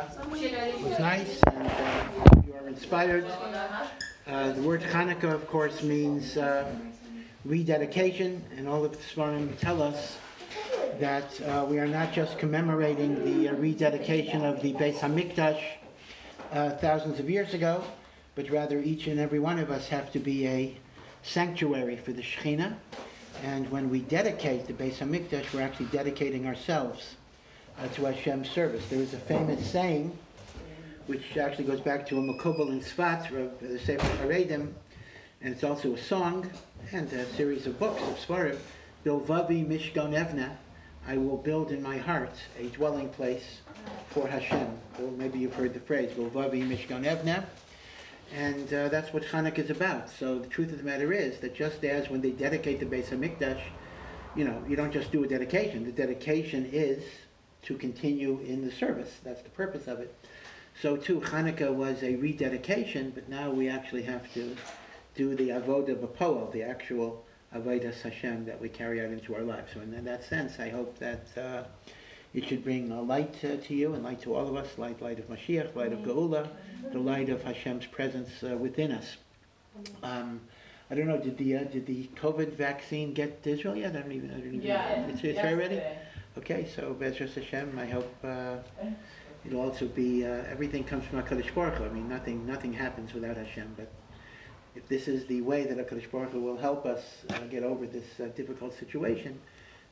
uh, was nice and uh, you are inspired. Uh, the word Hanukkah, of course, means uh, rededication, and all of the Svarim tell us that uh, we are not just commemorating the uh, rededication of the Beis Hamikdash thousands of years ago, but rather each and every one of us have to be a sanctuary for the Shekhinah. And when we dedicate the Beis Hamikdash, we're actually dedicating ourselves uh, to Hashem's service. There is a famous saying, which actually goes back to a Makubal in Sfat, the Sefer Haredim, and it's also a song and a series of books of Svarim. Bilvavi Mishkan Evna, I will build in my heart a dwelling place for Hashem. Or maybe you've heard the phrase, Bilvavi Mishkan Evna. And uh, that's what Hanukkah is about. So the truth of the matter is that just as when they dedicate the Beis Hamikdash, you know, you don't just do a dedication. The dedication is to continue in the service. That's the purpose of it. So too, Hanukkah was a rededication, but now we actually have to do the avodah b'poel, the actual avodah Hashem that we carry out into our lives. So in that sense, I hope that uh, it should bring a light uh, to you and light to all of us, light, light of Mashiach, light of Geula, the light of Hashem's presence uh, within us. Um, I don't know. Did the uh, did the COVID vaccine get to Israel yet? I don't even. I don't even. Yeah, It's, it's already. Okay, so Bezras Hashem. I hope uh, it'll also be uh, everything comes from Hakadosh Baruch Hu. I mean, nothing nothing happens without Hashem. But if this is the way that Hakadosh Baruch Hu will help us uh, get over this uh, difficult situation,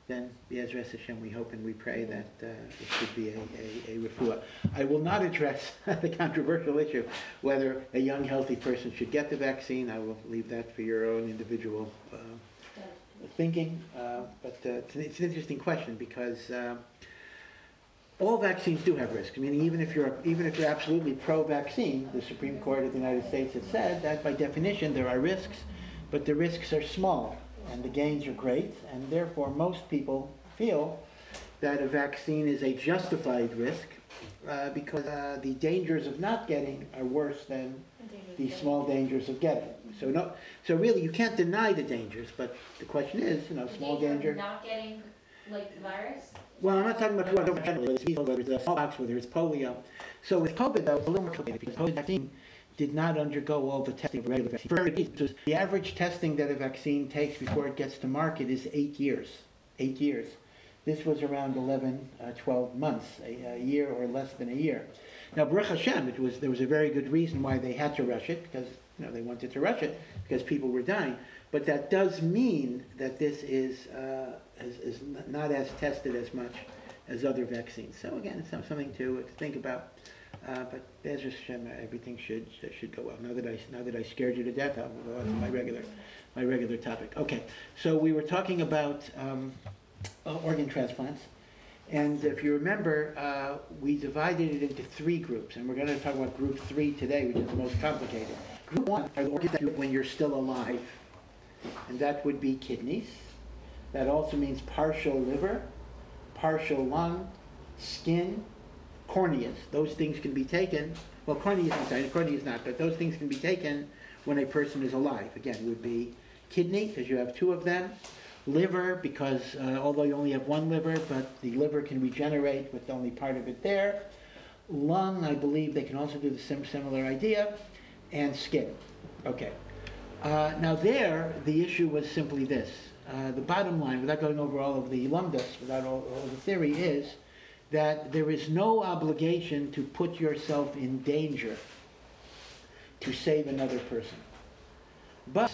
then Bezras Hashem, we hope and we pray that uh, it should be a, a, a refuah. I will not address the controversial issue whether a young healthy person should get the vaccine. I will leave that for your own individual uh, thinking. Uh, but uh, it's, an, it's, an, interesting question because uh, all vaccines do have risks. I mean, even if you're even if you're absolutely pro-vaccine, the Supreme Court of the United States has said that by definition there are risks, but the risks are small and the gains are great, and therefore most people feel that a vaccine is a justified risk uh, because uh, the dangers of not getting are worse than the small dangers of getting. So no, so really you can't deny the dangers, but the question is, you know, small danger. Not getting like the virus. Well, I'm not talking about whether it's measles, whether it's smallpox, whether it's polio. So with COVID, though, it's a little more complicated because COVID vaccine did not undergo all the testing of a regular vaccine. For reasons, the average testing that a vaccine takes before it gets to market is eight years. Eight years. This was around 11, uh, 12 months, a, a, year or less than a year. Now, Baruch Hashem, it was, there was a very good reason why they had to rush it, because you know, they wanted to rush it, because people were dying. But that does mean that this is, uh, is, is not as tested as much as other vaccines. So again, it's something to, to think about. Uh, but Bezras Hashem, everything should should go well. Now that I now that I scared you to death, I'll go on to my regular my regular topic. Okay, so we were talking about um, uh, organ transplants, and if you remember, uh, we divided it into three groups, and we're going to talk about group three today, which is the most complicated. Organs that you when you're still alive, and that would be kidneys. That also means partial liver, partial lung, skin, corneas. Those things can be taken. Well, cornea is inside, cornea is not, but those things can be taken when a person is alive. Again, it would be kidney, because you have two of them. Liver, because uh, although you only have one liver, but the liver can regenerate with only part of it there. Lung, I believe they can also do the sim- similar idea. And skin. Okay. Uh, now there, the issue was simply this. Uh, the bottom line, without going over all of the lumdus, without all, all the theory, is that there is no obligation to put yourself in danger to save another person. But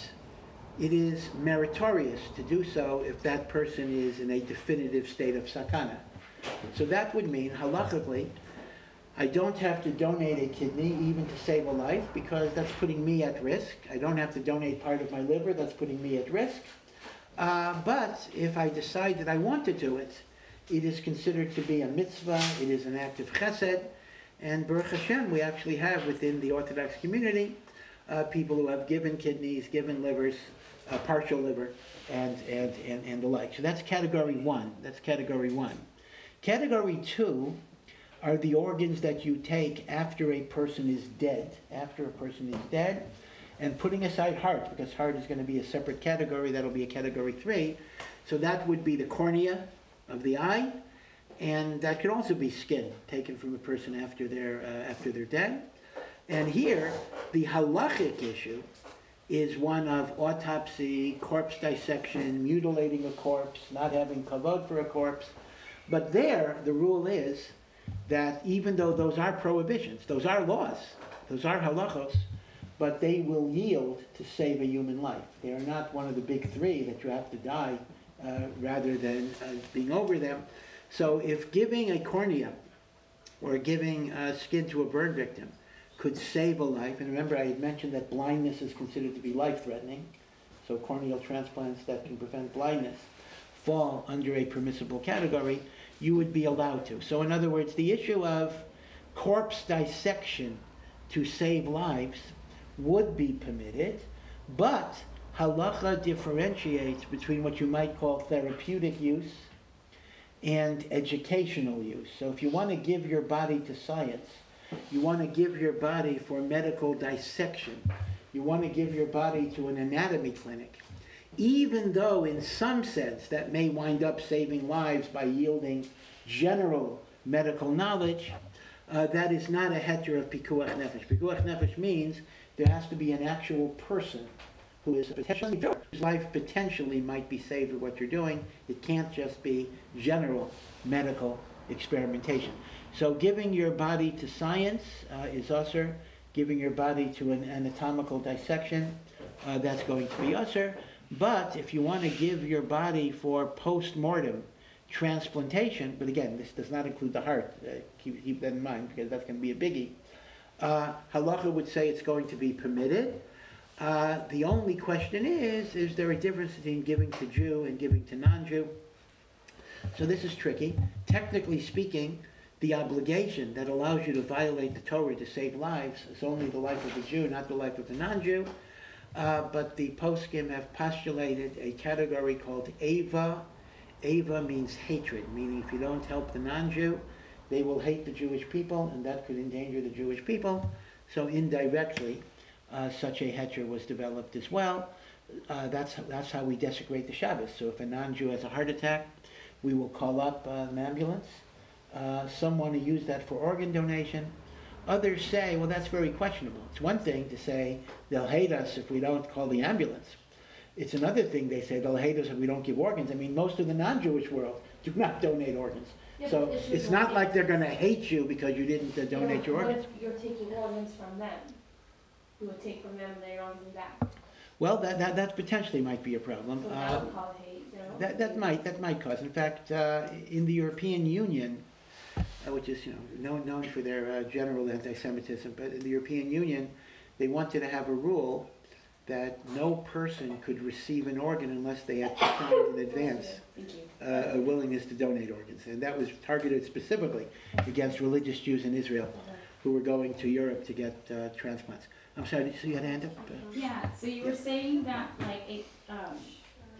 it is meritorious to do so if that person is in a definitive state of sakana. So that would mean, halachically, I don't have to donate a kidney even to save a life because that's putting me at risk. I don't have to donate part of my liver, that's putting me at risk. Uh, but if I decide that I want to do it, it is considered to be a mitzvah, it is an act of chesed, and Baruch Hashem, we actually have within the Orthodox community uh, people who have given kidneys, given livers, uh, partial liver, and, and, and, and the like. So that's category one. That's category one. Category two are the organs that you take after a person is dead. After a person is dead, and putting aside heart, because heart is going to be a separate category, that'll be a category three. So that would be the cornea of the eye, And that could also be skin taken from a person after they're, uh, after they're dead. And here, the halachic issue is one of autopsy, corpse dissection, mutilating a corpse, not having kavod for a corpse. But there, the rule is that even though those are prohibitions, those are laws, those are halachos, but they will yield to save a human life. They are not one of the big three that you have to die uh, rather than uh, being over them. So if giving a cornea or giving uh, skin to a burn victim could save a life, and remember I had mentioned that blindness is considered to be life-threatening, so corneal transplants that can prevent blindness fall under a permissible category, you would be allowed to. So in other words, the issue of corpse dissection to save lives would be permitted, but halacha differentiates between what you might call therapeutic use and educational use. So if you want to give your body to science, you want to give your body for medical dissection, you want to give your body to an anatomy clinic, even though in some sense that may wind up saving lives by yielding general medical knowledge, uh, that is not a heter of pikuach nefesh. Pikuach nefesh means there has to be an actual person who is potentially whose life potentially might be saved with what you're doing. It can't just be general medical experimentation. So giving your body to science uh, is assur. Giving your body to an anatomical dissection, uh, that's going to be assur. But if you want to give your body for post-mortem transplantation, but again, this does not include the heart, uh, keep, keep that in mind because that's going to be a biggie. Uh, halacha would say it's going to be permitted. Uh, the only question is, is there a difference between giving to Jew and giving to non-Jew? So this is tricky. Technically speaking, the obligation that allows you to violate the Torah to save lives is only the life of the Jew, not the life of the non-Jew. Uh, but the poskim have postulated a category called Eivah. Eivah means hatred, meaning if you don't help the non-Jew, they will hate the Jewish people, and that could endanger the Jewish people. So indirectly, uh, such a heter was developed as well. Uh, that's, that's how we desecrate the Shabbos. So if a non-Jew has a heart attack, we will call up an ambulance. Uh, some want to use that for organ donation. Others say, well, that's very questionable. It's one thing to say they'll hate us if we don't call the ambulance. It's another thing they say they'll hate us if we don't give organs. I mean, most of the non-Jewish world do not donate organs. Yeah, So but the issue it's not like they're gonna hate you because you didn't uh, donate Yeah, your organs. you're taking organs from them? You would take from them their organs back. Well, that, that, that potentially might be a problem. So Uh, that hate, you know? That, that might, that might cause, in fact, uh, in the European Union, which is, you know, known, known for their uh, general anti-Semitism, but in the European Union, they wanted to have a rule that no person could receive an organ unless they had signed in advance uh, a willingness to donate organs. And that was targeted specifically against religious Jews in Israel who were going to Europe to get uh, transplants. I'm sorry, did you see had a hand up? Uh, Yeah, so you were saying that like a, um,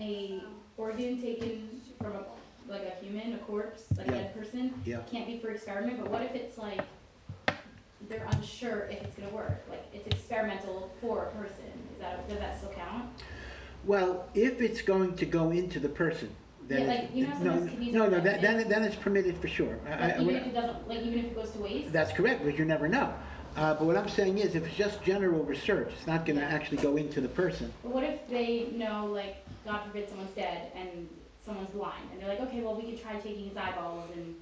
a organ taken from a, like a human, a corpse, like a Yeah. dead person, Yeah. can't be for experiment, but what if it's like, they're unsure if it's gonna work, like it's experimental for a person, is that, does that still count? Well, if it's going to go into the person, then Yeah, it's- like, you know, no, sometimes kidneys no, are no, that, then, then it's permitted for sure. I- I- Like even if it doesn't, like even if it goes to waste? That's correct, but you never know. Uh, but what I'm saying is, if it's just general research, it's not gonna Yeah. actually go into the person. But what if they know, like, God forbid someone's dead and someone's blind, and they're like, okay, well, we could try taking his eyeballs and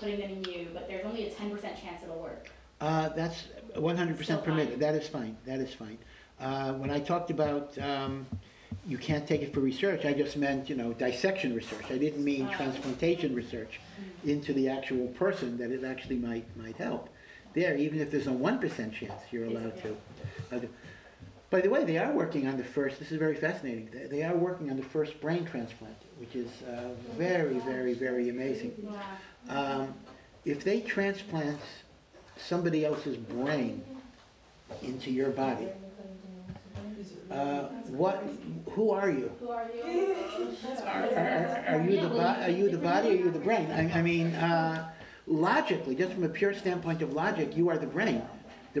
putting them in you, but there's only a ten percent chance it'll work. Uh, that's one hundred percent Still fine. permitted, that is fine, that is fine. Uh, when I talked about, um, you can't take it for research, I just meant, you know, dissection research. I didn't mean Oh. transplantation research into the actual person, that it actually might, might help. There, even if there's a one percent chance, you're allowed to. By the way, they are working on the first, this is very fascinating, they, they are working on the first brain transplant, which is, uh, very, very, very amazing. Um, if they transplant somebody else's brain into your body, uh, what, who are you? Who are you? Are, are, are you the bo- are you the body or are you the brain? I, I mean, uh, logically, just from a pure standpoint of logic, you are the brain. The,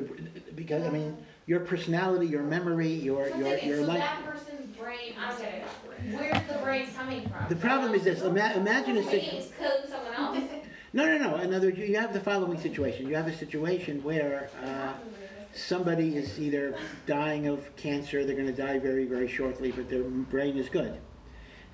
because, I mean, your personality, your memory, your, your, your so life. that person's brain, I don't get it. Where's the brain coming from? The problem is this, ima- imagine a situation. it's coding someone else. No, no, no, in other words, you have the following situation. You have a situation where, uh, somebody is either dying of cancer, they're gonna die very, very shortly, but their brain is good.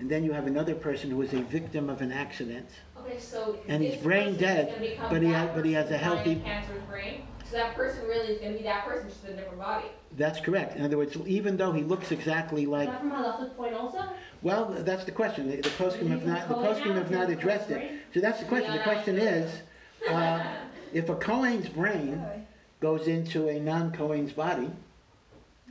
And then you have another person who is a victim of an accident. Okay, so. And he's brain dead, but he that ha- but he has a healthy- dying brain, so that person really is gonna be that person, just in a different body. That's correct. In other words, even though he looks exactly like, that from halachic point also? well, that's the question. The the poskim have not, the poskim have not addressed it. So that's the question. The question is, uh, if a Cohen's brain goes into a non-Cohen's body,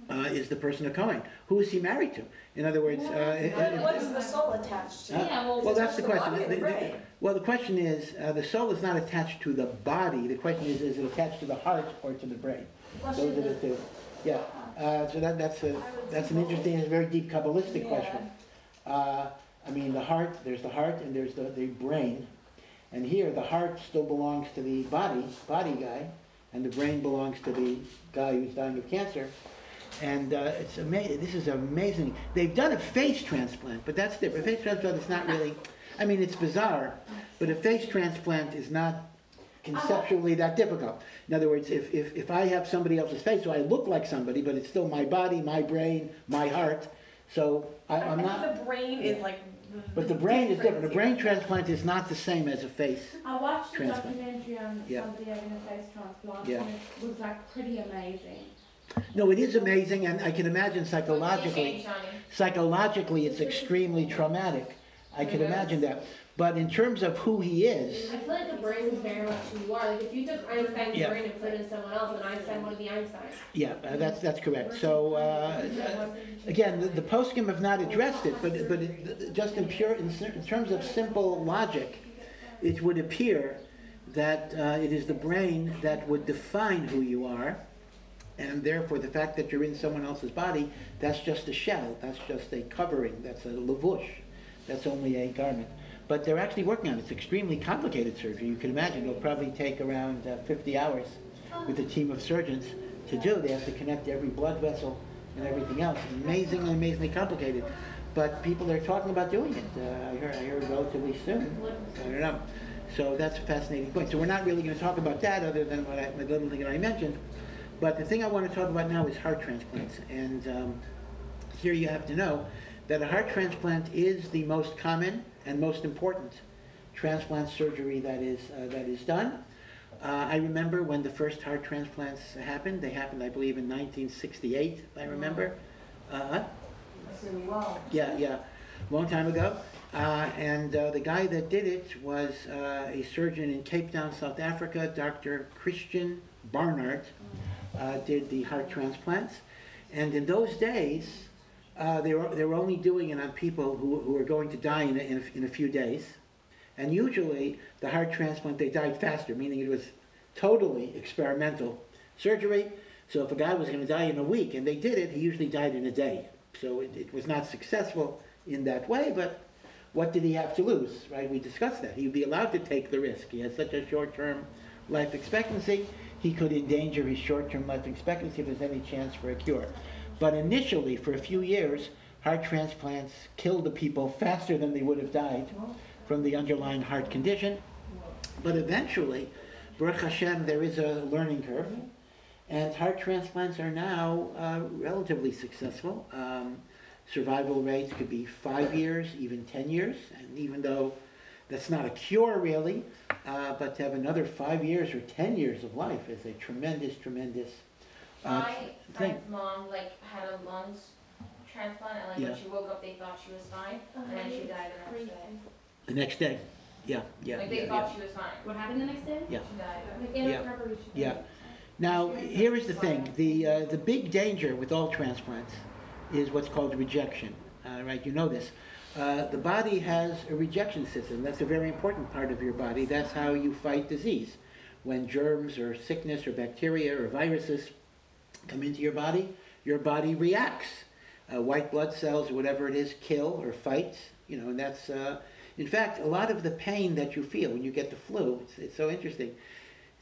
uh, is the person a Cohen? Who is he married to? In other words, uh, it- it- What is the soul attached to? Huh? Yeah, well, Well, that's the the question. The- the the- brain? Well, the question is, uh, the soul is not attached to the body. The question is, is it attached to the heart or to the brain? Those are the two. Yeah, uh, so that, that's a, that's an interesting, and very deep Kabbalistic question. Uh, I mean, the heart, there's the heart and there's the, the brain. And here, the heart still belongs to the body, body guy, and the brain belongs to the guy who's dying of cancer. And uh, it's amazing, this is amazing. They've done a face transplant, but that's different. A face transplant is not really, I mean, it's bizarre, but a face transplant is not conceptually that difficult. In other words, if, if, if I have somebody else's face, so I look like somebody, but it's still my body, my brain, my heart, so I, I'm I not, the brain is like. but the brain is different. A brain transplant is not the same as a face. I watched a Transplant. documentary on Yeah. somebody having a face transplant, Yeah. and it was like pretty amazing. No, it is amazing, and I can imagine psychologically, psychologically, it's extremely traumatic. I can imagine that. But in terms of who he is, I feel like the brain is very much who you are. Like if you took Einstein's Yeah. brain and put it in someone else, then Einstein would be Einstein. yeah, uh, that's, that's correct. So, uh, again, the, the poskim have not addressed it, but, but it, just in pure, in, cer- in terms of simple logic, it would appear that uh, it is the brain that would define who you are, and therefore the fact that you're in someone else's body, that's just a shell, that's just a covering, that's a lavush, that's only a garment. But they're actually working on it. It's extremely complicated surgery. You can imagine it'll probably take around uh, 50 hours with a team of surgeons to do. They have to connect every blood vessel and everything else. Amazingly, amazingly complicated. But people are talking about doing it. Uh, I heard, I heard relatively soon. I don't know. So that's a fascinating point. So we're not really going to talk about that other than what I, the little thing that I mentioned. But the thing I want to talk about now is heart transplants. And um, here you have to know that a heart transplant is the most common and most important transplant surgery that is, uh, that is done. Uh, I remember when the first heart transplants happened. They happened, I believe, in 1968, if I remember. Uh, yeah, yeah, long time ago. Uh, and uh, the guy that did it was uh, a surgeon in Cape Town, South Africa, Dr. Christiaan Barnard, uh, did the heart transplants. And in those days, uh, they, were, they were only doing it on people who, who were going to die in a, in, a, in a few days. And usually, the heart transplant, they died faster, meaning it was totally experimental surgery. So if a guy was going to die in a week and they did it, he usually died in a day. So it, it was not successful in that way, but what did he have to lose, right? We discussed that. He'd be allowed to take the risk. He had such a short-term life expectancy. He could endanger his short-term life expectancy if there's any chance for a cure. But initially, for a few years, heart transplants killed the people faster than they would have died from the underlying heart condition. But eventually, Baruch Hashem, there is a learning curve, and heart transplants are now uh, relatively successful. Um, survival rates could be five years, even 10 years, and even though that's not a cure really, uh, but to have another five years or 10 years of life is a tremendous, tremendous uh, My thing. friend's mom, like, had a lungs transplant, and like, Yeah. when she woke up, they thought she was fine, and then she died the next day. The next day. Yeah, yeah, Like, yeah, they yeah. thought she was fine. What happened the next day? Yeah. She died. Like in Yeah. preparation. Yeah. Now, here is the thing. The, uh, the big danger with all transplants is what's called rejection. Uh, right, you know this. Uh, the body has a rejection system. That's a very important part of your body. That's how you fight disease. When germs or sickness or bacteria or viruses come into your body, your body reacts. Uh, white blood cells whatever it is kill or fight, you know, and that's, uh, in fact, a lot of the pain that you feel when you get the flu, it's, it's so interesting.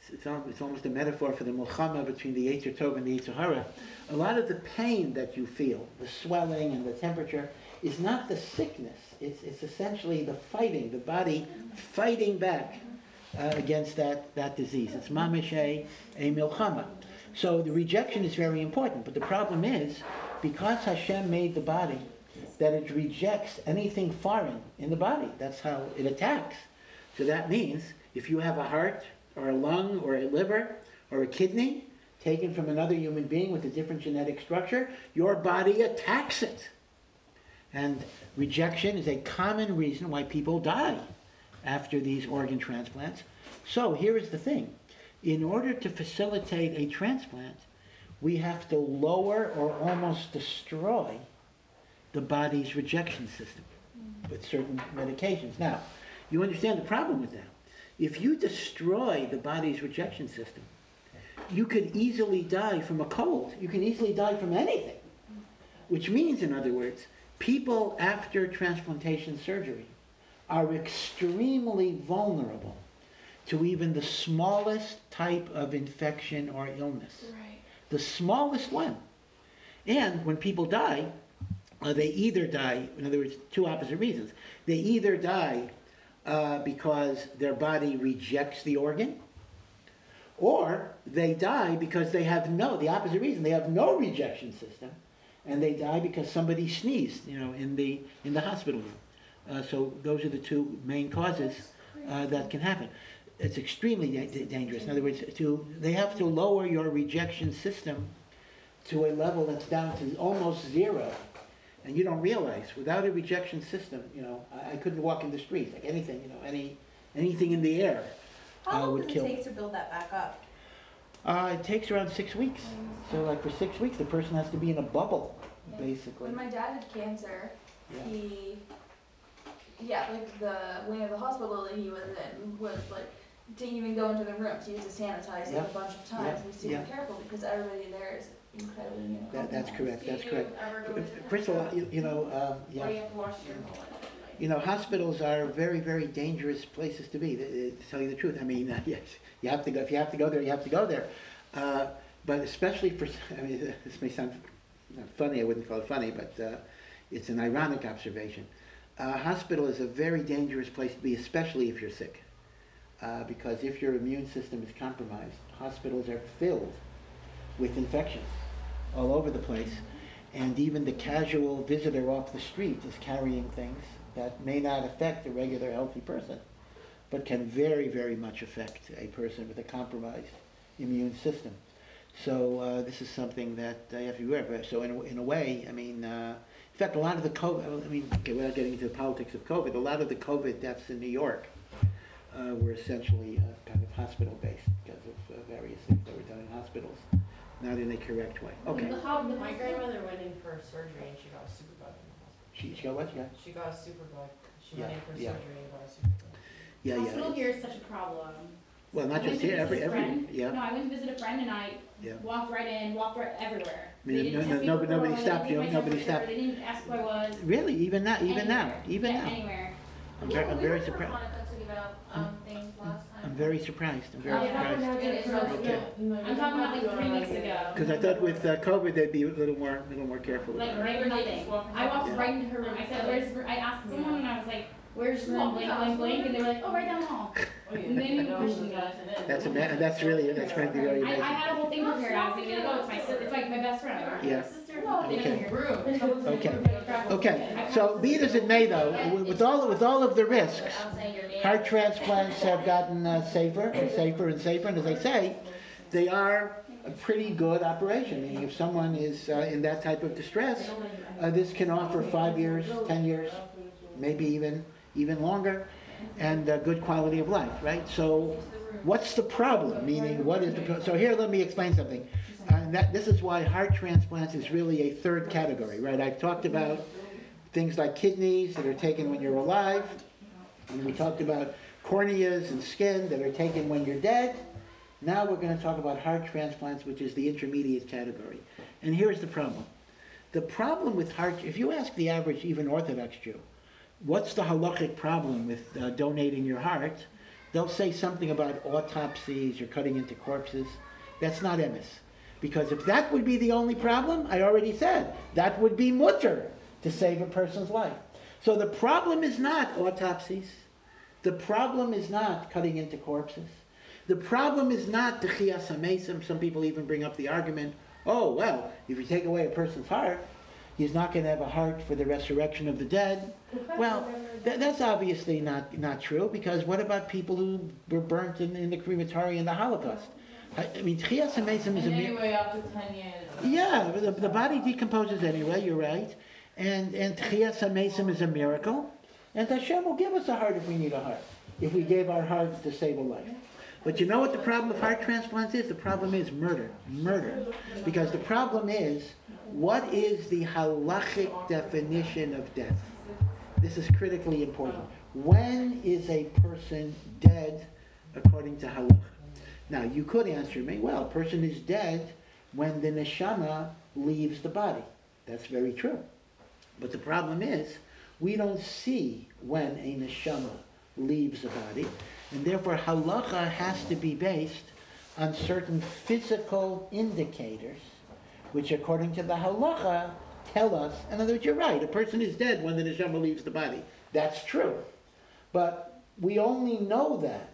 It's, it's, al- it's almost a metaphor for the milchama between the Yetzer Tov and the Yetzer. A lot of the pain that you feel, the swelling and the temperature, is not the sickness. It's, it's essentially the fighting, the body fighting back uh, against that, that disease. It's mamish a, a milchama. So the rejection is very important, but the problem is, because Hashem made the body, that it rejects anything foreign in the body. That's how it attacks. So that means if you have a heart or a lung or a liver or a kidney taken from another human being with a different genetic structure, your body attacks it. And rejection is a common reason why people die after these organ transplants. So here is the thing. In order to facilitate a transplant, we have to lower or almost destroy the body's rejection system with certain medications. Now, you understand the problem with that. If you destroy the body's rejection system, you could easily die from a cold. You can easily die from anything. Which means, in other words, people after transplantation surgery are extremely vulnerable to even the smallest type of infection or illness. Right. The smallest one. And when people die, uh, they either die, in other words, two opposite reasons. They either die uh, because their body rejects the organ, or they die because they have no, the opposite reason, they have no rejection system, and they die because somebody sneezed, you know, in the, in the hospital room. Uh, so those are the two main causes uh, that can happen. It's extremely da- dangerous. In other words, to, they have to lower your rejection system to a level that's down to almost zero. And you don't realize, without a rejection system, you know, I, I couldn't walk in the street, like anything, you know, any, anything in the air uh, How long would does kill. it take to build that back up? Uh, it takes around six weeks. So like for six weeks, the person has to be in a bubble, Yeah. basically. When my dad had cancer, Yeah. he, yeah, like the wing of the hospital that he was in was like, didn't even go into the rooms. He used to sanitize it Yeah. a bunch of times. Yeah. He was super Yeah. careful because everybody there is incredibly immunocompromised. That, that's correct, that's you correct. ever go into First of all, you, you know, um, Or yeah, you have to wash your whole you know, hospitals are very, very dangerous places to be, to, to tell you the truth. I mean, uh, yes, you have to go, if you have to go there, you have to go there. Uh, but especially for, I mean, this may sound funny, I wouldn't call it funny, but uh, it's an ironic observation. A hospital is a very dangerous place to be, especially if you're sick. Uh, because if your immune system is compromised, hospitals are filled with infections all over the place. And even the casual visitor off the street is carrying things that may not affect a regular healthy person, but can very, very much affect a person with a compromised immune system. So uh, this is something that uh, you have to be aware of. So in a, in a way, I mean, uh, in fact, a lot of the COVID, I mean, okay, without getting into the politics of COVID, a lot of the COVID deaths in New York uh, were essentially uh, kind of hospital-based because of uh, various things that were done in hospitals, not in a correct way. Okay. The how, the My grandmother went in for surgery and she got a superbug in the hospital. She, she got what? She got? She got a superbug. She went in for yeah. surgery and got a superbug. Yeah, yeah. hospital yeah. here is such a problem. Well, not I just here, every, every, yeah. No, I went to visit a friend and I Yeah. walked right in, walked right everywhere. I mean, They no- no- nobody- nobody stopped you, didn't take my nobody stopped- They didn't ask who I was. Really, even now, even now, even Yeah, now. Anywhere. I'm very, I'm very we were surprised. I'm very surprised, I'm very Oh, yeah, surprised. Okay. I'm talking about like three weeks ago. Because I thought with uh, COVID, they'd be a little more, a little more careful Like, about it. they were nothing. I walked right into her room. I said, where's, I asked someone and I was like, where's room blank, blank, blank? And they were like, oh, right down the hall. And they didn't even question me. That's ama, that's really, that's frankly very I, I amazing. had a whole thing prepared. I was gonna be like, oh, it's my sister, it's like my best friend. I'm like, Yeah. "My sister. No, they Okay. Okay. Okay, so be it as it may though, with- with all, with all of the risks, Heart transplants have gotten uh, safer and safer and safer, and as I say, they are a pretty good operation, meaning if someone is uh, in that type of distress, uh, this can offer five years, 10 years, maybe even, even longer, and uh, good quality of life, right? So what's the problem? Meaning, what is the, pro- so here, let me explain something. Uh, that, this is why heart transplants is really a third category, right? I've talked about things like kidneys that are taken when you're alive, and we talked about corneas and skin that are taken when you're dead. Now we're going to talk about heart transplants, which is the intermediate category. And here's the problem. The problem with heart, if you ask the average, even Orthodox Jew, what's the halachic problem with uh, donating your heart? They'll say something about autopsies or cutting into corpses. That's not emes. Because if that would be the only problem, I already said, that would be mutar to save a person's life. So the problem is not autopsies. The problem is not cutting into corpses. The problem is not the chiyas hamesim. Some people even bring up the argument, oh, well, if you take away a person's heart, he's not going to have a heart for the resurrection of the dead. Well, Th- that's obviously not, not true, because what about people who were burnt in, in the crematory in the Holocaust? I, I mean, Tchias HaMesim is a... Anyway, after ten years. Yeah, the, the body decomposes anyway, you're right. And, and Tchias HaMesim is a miracle. And Hashem will give us a heart if we need a heart, if we gave our hearts to save a life. But you know what the problem of heart transplants is? The problem is murder, murder. Because the problem is, what is the halachic definition of death? This is critically important. When is a person dead according to halacha? Now, you could answer me, well, a person is dead when the neshama leaves the body. That's very true. But the problem is, we don't see when a neshama leaves the body, and therefore halacha has to be based on certain physical indicators, which according to the halacha tell us, in other words, you're right, a person is dead when the neshama leaves the body. That's true. But we only know that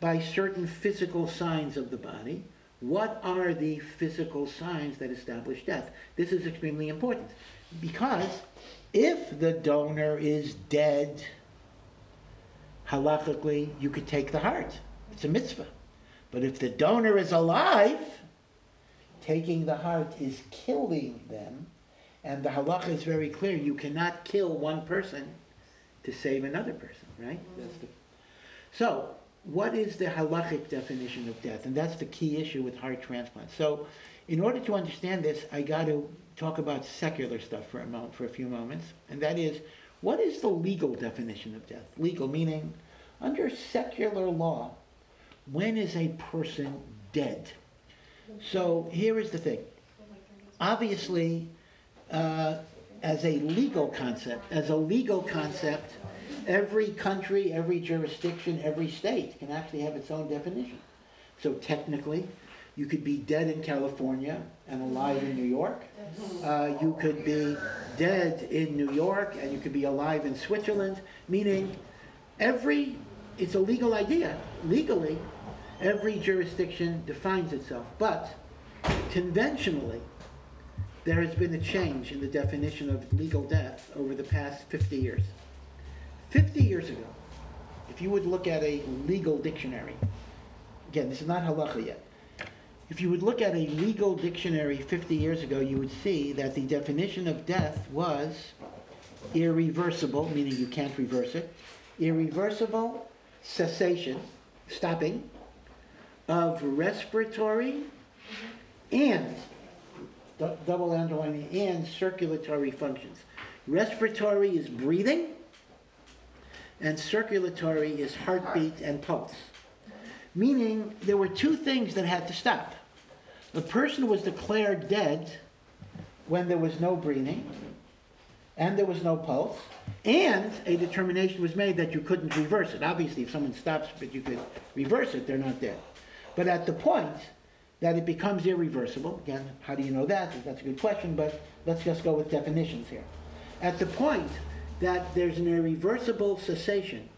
by certain physical signs of the body. What are the physical signs that establish death? This is extremely important because if the donor is dead, halachically, you could take the heart. It's a mitzvah. But if the donor is alive, taking the heart is killing them. And the halacha is very clear. You cannot kill one person to save another person, right? The, so, what is the halachic definition of death? And that's the key issue with heart transplant. So, in order to understand this, I got to talk about secular stuff for a moment, for a few moments, and that is, what is the legal definition of death? Legal meaning, under secular law, when is a person dead? So here is the thing. Obviously, uh, as a legal concept, as a legal concept, every country, every jurisdiction, every state can actually have its own definition. So technically, you could be dead in California and alive in New York. Uh, you could be dead in New York and you could be alive in Switzerland, meaning every, it's a legal idea. Legally, every jurisdiction defines itself. But conventionally, there has been a change in the definition of legal death over the past 50 years. 50 years ago, if you would look at a legal dictionary, again, this is not halacha yet. If you would look at a legal dictionary 50 years ago, you would see that the definition of death was irreversible, meaning you can't reverse it, irreversible cessation, stopping, of respiratory and, double underlining, and circulatory functions. Respiratory is breathing, and circulatory is heartbeat and pulse. Meaning, there were two things that had to stop. The person was declared dead when there was no breathing, and there was no pulse, and a determination was made that you couldn't reverse it. Obviously, if someone stops but you could reverse it, they're not dead. But at the point that it becomes irreversible, again, how do you know that? That's a good question, but let's just go with definitions here. At the point that there's an irreversible cessation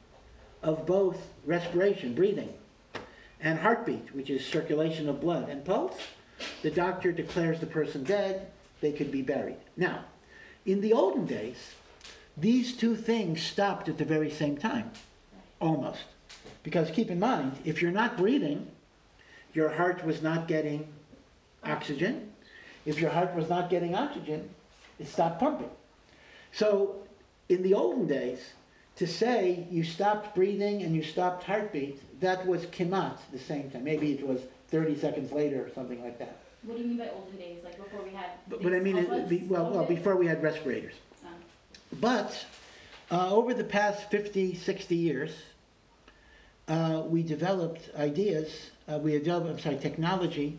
of both respiration, breathing, and heartbeat, which is circulation of blood, and pulse, the doctor declares the person dead, they could be buried. Now, in the olden days, these two things stopped at the very same time, almost. Because keep in mind, if you're not breathing, your heart was not getting oxygen. If your heart was not getting oxygen, it stopped pumping. So, in the olden days, to say you stopped breathing and you stopped heartbeat, that was kemat the same time. Maybe it was 30 seconds later or something like that. What do you mean by olden days, like before we had? But, but I mean, it, be, well, well, before we had respirators. Oh. But uh, over the past 50, 60 years, uh, we developed ideas, uh, we developed, I'm sorry, technology,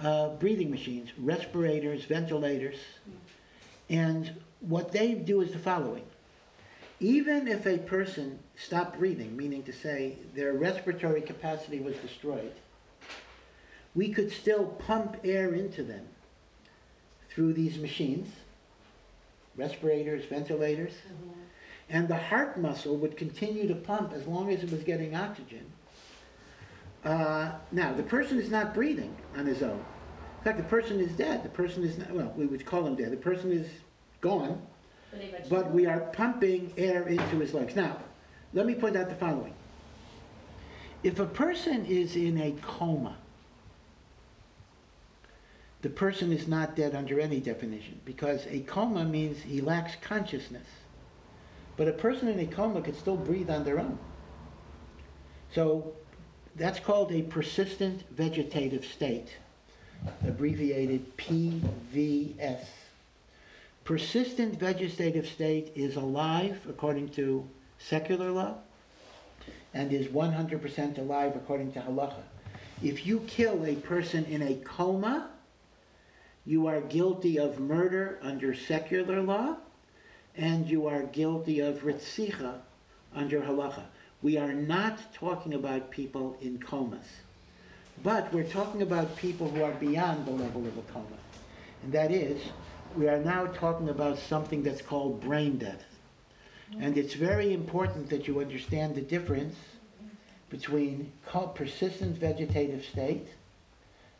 uh, breathing machines, respirators, ventilators. And what they do is the following. Even if a person stopped breathing, meaning to say their respiratory capacity was destroyed, we could still pump air into them through these machines, respirators, ventilators, and the heart muscle would continue to pump as long as it was getting oxygen. Uh, now, the person is not breathing on his own. In fact, the person is dead. The person is not, well, we would call him dead. The person is gone, But they vegetable. but we are pumping air into his lungs. Now, let me point out the following. If a person is in a coma, the person is not dead under any definition because a coma means he lacks consciousness. But a person in a coma could still breathe on their own. So that's called a persistent vegetative state, abbreviated PVS. Persistent vegetative state is alive according to secular law and is 100% alive according to halacha. If you kill a person in a coma, you are guilty of murder under secular law, and you are guilty of ritzicha under halacha. We are not talking about people in comas, but we're talking about people who are beyond the level of a coma. And that is, we are now talking about something that's called brain death. And it's very important that you understand the difference between persistent vegetative state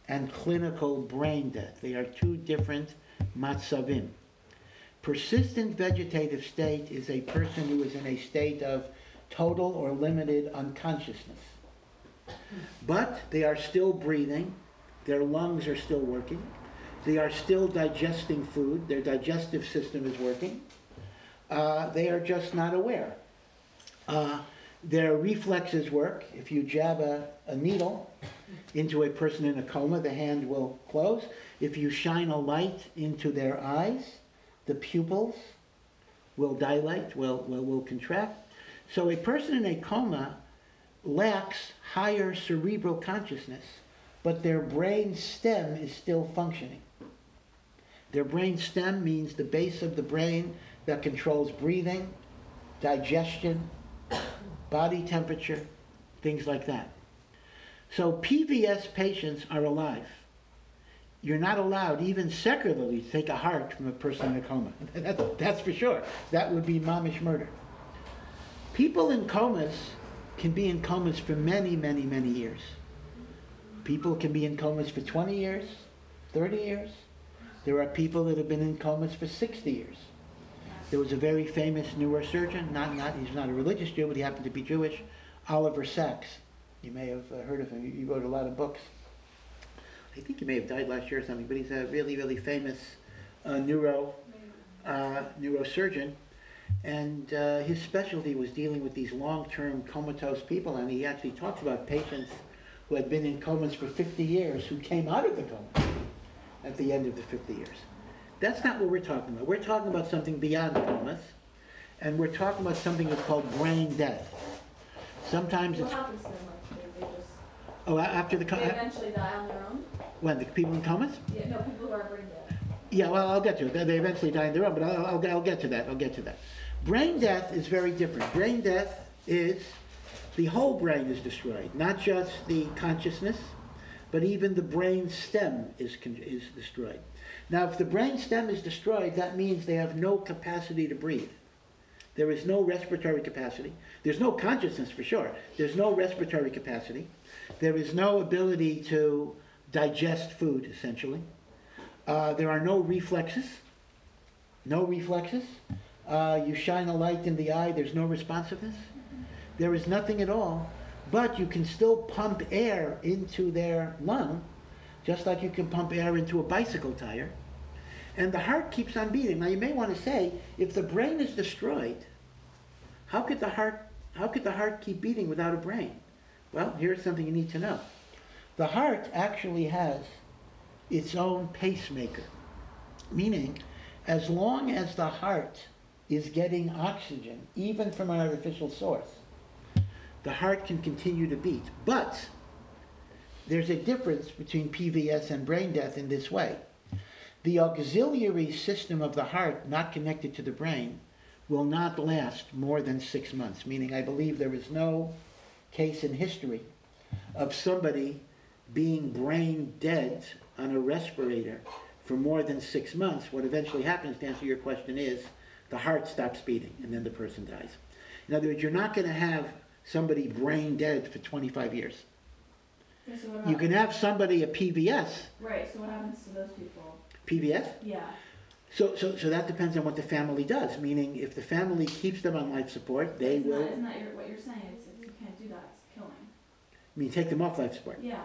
and clinical brain death. They are two different matzavim. Persistent vegetative state is a person who is in a state of total or limited unconsciousness. But they are still breathing, their lungs are still working, they are still digesting food, their digestive system is working. Uh, they are just not aware. Uh, their reflexes work. If you jab a, a needle into a person in a coma, the hand will close. If you shine a light into their eyes, the pupils will dilate, will, will, will contract. So a person in a coma lacks higher cerebral consciousness, but their brain stem is still functioning. Their brain stem means the base of the brain that controls breathing, digestion, body temperature, things like that. So PVS patients are alive. You're not allowed, even secularly, to take a heart from a person in a coma. That's, that's for sure. That would be momish murder. People in comas can be in comas for many, many, many years. People can be in comas for 20 years, 30 years. There are people that have been in comas for 60 years. There was a very famous neurosurgeon, not, not, he's not a religious Jew, but he happened to be Jewish, Oliver Sacks. You may have uh, heard of him. He wrote a lot of books. I think he may have died last year or something, but he's a really, really famous uh, neuro, uh, neurosurgeon. And uh, his specialty was dealing with these long-term comatose people, and he actually talks about patients who had been in comas for 50 years who came out of the coma at the end of the 50 years. That's not what we're talking about. We're talking about something beyond comas, and we're talking about something that's called brain death. Sometimes What it's, happens to them? Like, they, they just oh, a- after the, they eventually die on their own. when, the people in comas? Yeah, no, people who are brain dead. Yeah, well, I'll get to it. They- They eventually die on their own, but I'll, I'll, I'll get to that. I'll get to that. Brain death is very different. Brain death is the whole brain is destroyed, not just the consciousness, but even the brain stem is, con- is destroyed. Now, if the brain stem is destroyed, that means they have no capacity to breathe. There is no respiratory capacity. There's no consciousness for sure. There's no respiratory capacity. There is no ability to digest food, essentially. Uh, there are no reflexes. No reflexes. Uh, you shine a light in the eye, there's no responsiveness. There is nothing at all, but you can still pump air into their lung, just like you can pump air into a bicycle tire. And the heart keeps on beating. Now you may want to say, if the brain is destroyed, how could the heart how could the heart keep beating without a brain? Well, here's something you need to know. The heart actually has its own pacemaker, meaning as long as the heart is getting oxygen, even from an artificial source, the heart can continue to beat. But there's a difference between PVS and brain death in this way. The auxiliary system of the heart, not connected to the brain, will not last more than six months, meaning I believe there is no case in history of somebody being brain dead on a respirator for more than six months. What eventually happens, to answer your question, is the heart stops beating, and then the person dies. In other words, you're not gonna have somebody brain dead for twenty-five years. Okay, so You can have somebody a PVS, Right, so what happens to those people? PVS, Yeah, so, so, so that depends on what the family does, meaning if the family keeps them on life support, they will, isn't that your, what you're saying, it's, it's, you can't do that, it's killing. I mean, take them off life support. Yeah,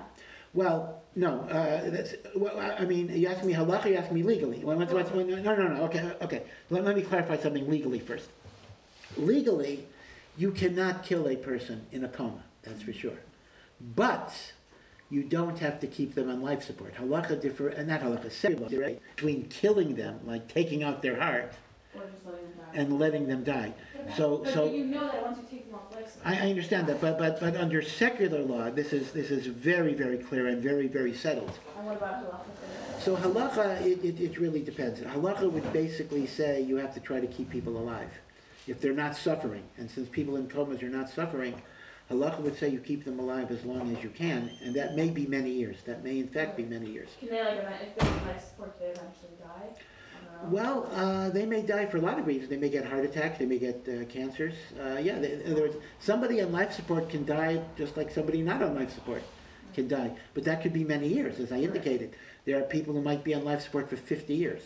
Well, no, uh, that's, well, I mean, you ask me halakha, you ask me legally? Well, what's- what's- no, no, no, okay, okay. Let, let me clarify something legally first. Legally, you cannot kill a person in a coma, that's for sure. But you don't have to keep them on life support. Halakha differ, and not halakha, secular between killing them, like taking out their heart, or just letting them die. and letting them die. So, But so. you know that once you take them off life. I, I understand that, but, but, but under secular law, this is, this is very, very clear and very, very settled. And what about halacha? So halacha, it, it, it really depends. Halacha would basically say you have to try to keep people alive. If they're not suffering, and since people in comas are not suffering, halacha would say you keep them alive as long as you can, and that may be many years. That may in fact be many years. Can they like, event- if they're in life support, they eventually die on their own? Well, uh, they may die for a lot of reasons. They may get heart attacks, they may get uh, cancers. Uh, yeah, they, in other words, somebody on life support can die just like somebody not on life support can die. But that could be many years, as I indicated. There are people who might be on life support for 50 years.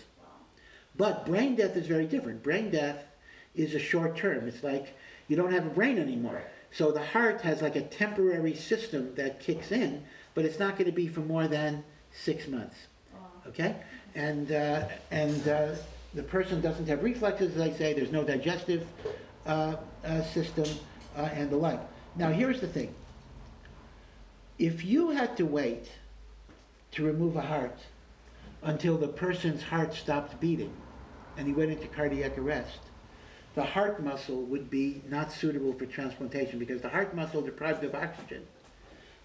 But brain death is very different. Brain death is a short term. It's like you don't have a brain anymore. So the heart has like a temporary system that kicks in, but it's not going to be for more than six months. Okay? And, uh, and uh, the person doesn't have reflexes, as I say, there's no digestive uh, uh, system uh, and the like. Now, here's the thing. If you had to wait to remove a heart until the person's heart stopped beating and he went into cardiac arrest, the heart muscle would be not suitable for transplantation because the heart muscle deprived of oxygen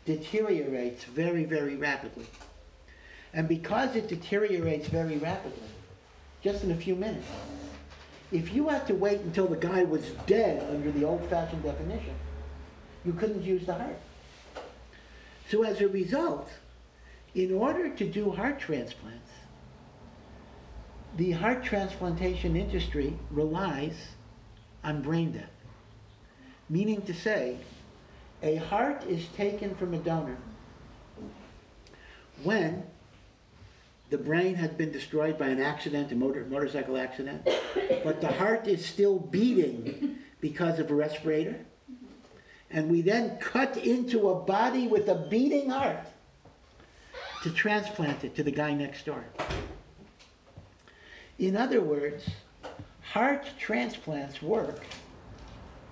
deteriorates very, very rapidly. And because it deteriorates very rapidly, just in a few minutes, if you had to wait until the guy was dead under the old-fashioned definition, you couldn't use the heart. So as a result, in order to do heart transplants, the heart transplantation industry relies on brain death. Meaning to say, a heart is taken from a donor when the brain had been destroyed by an accident, a motor, motorcycle accident, but the heart is still beating because of a respirator. And we then cut into a body with a beating heart to transplant it to the guy next door. In other words, heart transplants work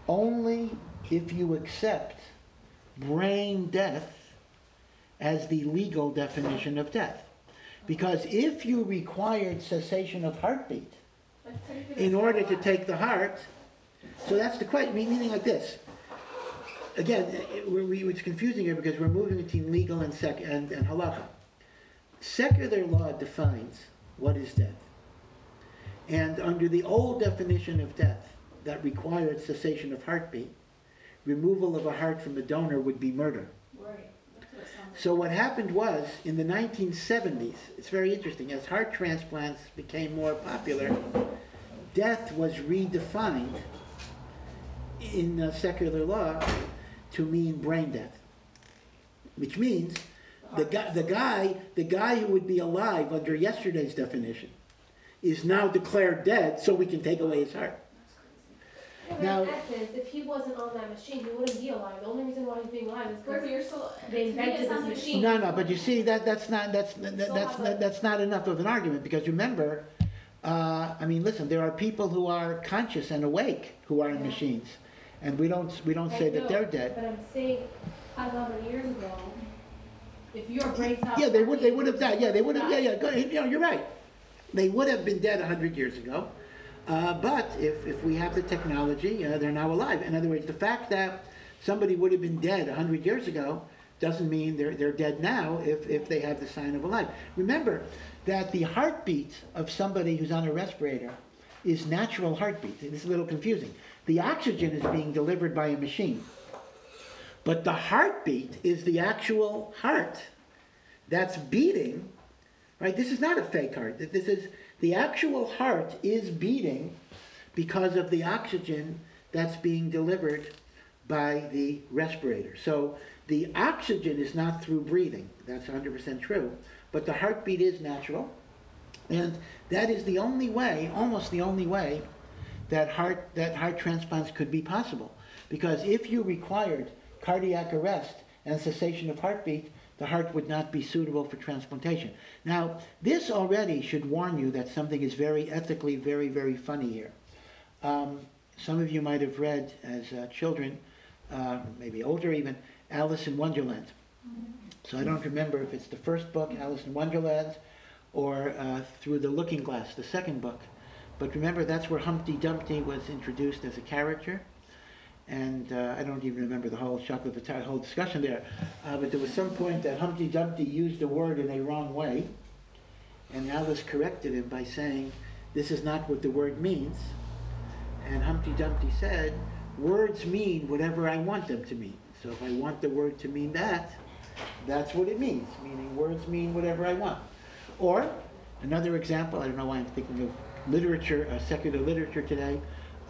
only if you accept brain death as the legal definition of death. Because if you required cessation of heartbeat in order to take the heart, so that's the question, meaning like this. Again, it- we- we- it's confusing here because we're moving between legal and sec, and, and halacha. Secular law defines what is death. And under the old definition of death, that required cessation of heartbeat, removal of a heart from a donor would be murder. Right, that's what it sounds like. So what happened was, in the 1970s, it's very interesting, as heart transplants became more popular, death was redefined in uh, secular law to mean brain death. Which means the guy, the guy, the guy who would be alive under yesterday's definition is now declared dead so we can take away his heart. Yeah, but Now- in essence, if he wasn't on that machine, he wouldn't be alive. The only reason why he's being alive is Where because you're still. They to me, it invented this machine. No, no, but you see, that, that's not, that's, that- that's, not- that's not enough of an argument, because remember, uh, I mean, listen, there are people who are conscious and awake who are in Yeah. machines, and we don't, we don't say I that know, they're dead. But I'm saying, I don't know how many years ago, if your brain stopped. Yeah, they would, they would have died, yeah, they would have, yeah, died. yeah, go, you know, you're right. They would have been dead a hundred years ago, uh, but if, if we have the technology, uh, they're now alive. In other words, the fact that somebody would have been dead a hundred years ago doesn't mean they're, they're dead now if, if they have the sign of a life. Remember that the heartbeat of somebody who's on a respirator is natural heartbeat. This is a little confusing. The oxygen is being delivered by a machine. But the heartbeat is the actual heart that's beating, right? This is not a fake heart. This is the actual heart is beating because of the oxygen that's being delivered by the respirator. So the oxygen is not through breathing, that's 100% true, but the heartbeat is natural. And that is the only way, almost the only way, that heart, that heart transplants could be possible. Because if you required cardiac arrest and cessation of heartbeat, the heart would not be suitable for transplantation. Now, this already should warn you that something is very ethically very, very funny here. Um, some of you might have read as uh, children, uh, maybe older even, Alice in Wonderland. So I don't remember if it's the first book, Alice in Wonderland, or uh, Through the Looking Glass, the second book. But remember, that's where Humpty Dumpty was introduced as a character. And uh, I don't even remember the whole chocolate the whole discussion there. Uh, but there was some point that Humpty Dumpty used a word in a wrong way. And Alice corrected him by saying, This is not what the word means. And Humpty Dumpty said, Words mean whatever I want them to mean. So if I want the word to mean that, that's what it means, meaning words mean whatever I want. Or, another example, I don't know why I'm thinking of literature, uh, secular literature today.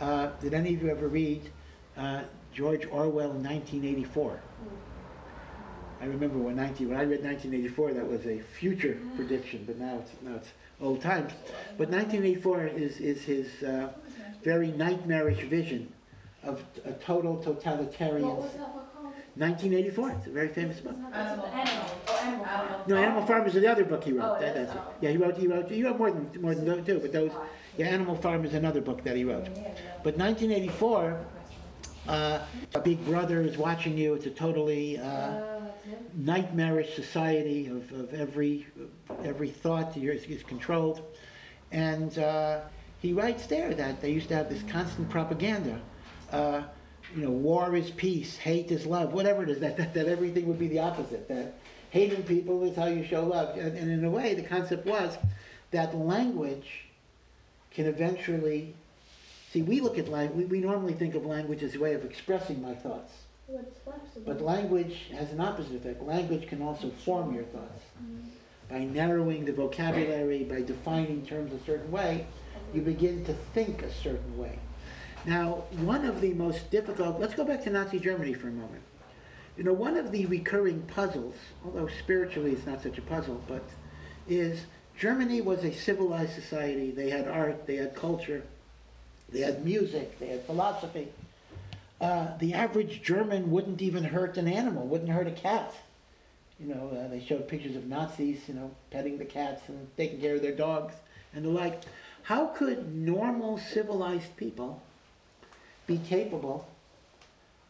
Uh, did any of you ever read uh, George Orwell 1984? I remember when 19, when I read 1984, that was a future prediction, but now it's, now it's old times. But 1984 is, is his uh, very nightmarish vision of a total totalitarian. What was that book called? 1984, it's a very famous book. Animal, animal, oh, animal farm. No, Animal Farm is the other book he Oh, wrote. it That- is? that's it. Oh. Yeah, he wrote, he wrote, he wrote more than, more than those two, but those, yeah, Animal Farm is another book that he wrote. But 1984, uh, Big Brother is watching you. It's a totally uh, Uh, nightmarish society of, of every every thought is, is controlled. And uh, he writes there that they used to have this constant propaganda. Uh, you know, war is peace, hate is love, whatever it is, that, that, that everything would be the opposite. That hating people is how you show love. And, and in a way, the concept was that language can eventually. See, we look at language, we, we normally think of language as a way of expressing my thoughts. But language has an opposite effect. Language can also form your thoughts. Mm-hmm. By narrowing the vocabulary, by defining terms a certain way, you begin to think a certain way. Now, one of the most difficult, let's go back to Nazi Germany for a moment. You know, one of the recurring puzzles, although spiritually it's not such a puzzle, but is Germany was a civilized society. They had art, they had culture, they had music, they had philosophy uh, the average German wouldn't even hurt an animal, wouldn't hurt a cat. You know, uh, they showed pictures of Nazis, you know, petting the cats and taking care of their dogs and the like. How could normal civilized people be capable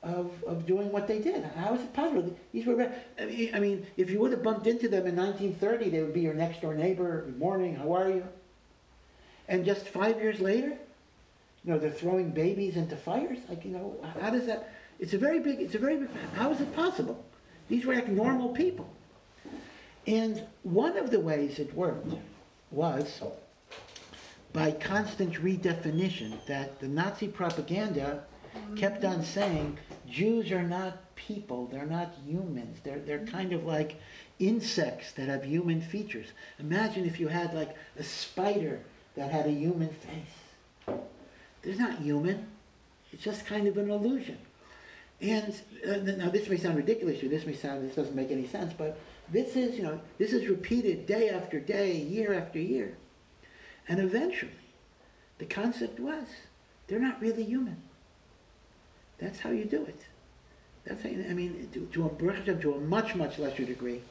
of, of doing what they did? How is it possible? These were, I mean, if you would have bumped into them in 1930, they would be your next door neighbor. Good morning, how are you? And just five years later, you know, they're throwing babies into fires. Like, you know, how does that? It's a very big. It's a very big. How is it possible? These were like normal people. And one of the ways it worked was by constant redefinition. That the Nazi propaganda kept on saying Jews are not people. They're not humans. They're they're kind of like insects that have human features. Imagine if you had like a spider that had a human face. They're not human. It's just kind of an illusion. And uh, now this may sound ridiculous, or this may sound this doesn't make any sense, but this is you know this is repeated day after day, year after year, and eventually, the concept was they're not really human. That's how you do it. That's how I mean to, to a to a much much lesser degree,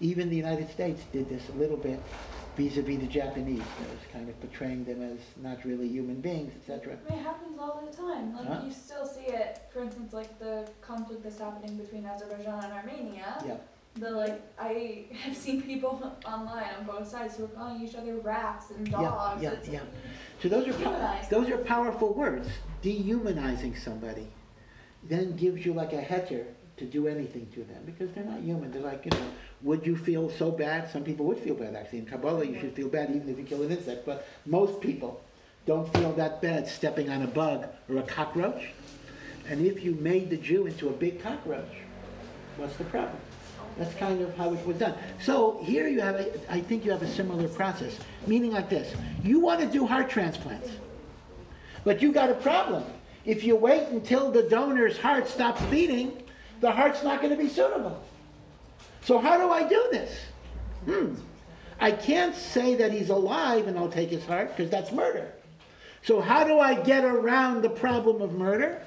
even the United States did this a little bit vis-a-vis the Japanese. That was kind of portraying them as not really human beings, etc. It happens all the time. Like Huh? you still see it. For instance, like the conflict that's happening between Azerbaijan and Armenia. Yeah. The like, I have seen people online on both sides who are calling each other rats and dogs. yeah, It's yeah. So those are those are powerful words. Dehumanizing somebody then gives you like a heter to do anything to them because they're not human. They're like, you know, would you feel so bad? Some people would feel bad actually. In Kabbalah, you should feel bad even if you kill an insect, but most people don't feel that bad stepping on a bug or a cockroach. And if you made the Jew into a big cockroach, what's the problem? That's kind of how it was done. So here you have, a, I think you have a similar process, meaning like this: you want to do heart transplants, But you got a problem. If you wait until the donor's heart stops beating, the heart's not going to be suitable. So how do I do this? Hmm. I can't say that he's alive and I'll take his heart because that's murder. So how do I get around the problem of murder?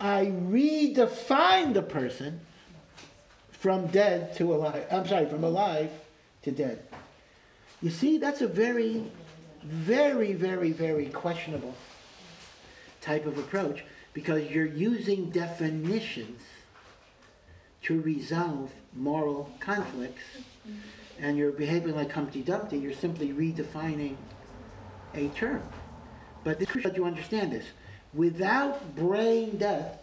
I redefine the person from dead to alive. I'm sorry, from alive to dead. You see, that's a very, very, very, very questionable type of approach because you're using definitions to resolve moral conflicts and you're behaving like Humpty Dumpty, you're simply redefining a term. But it's crucial that you understand this. Without brain death,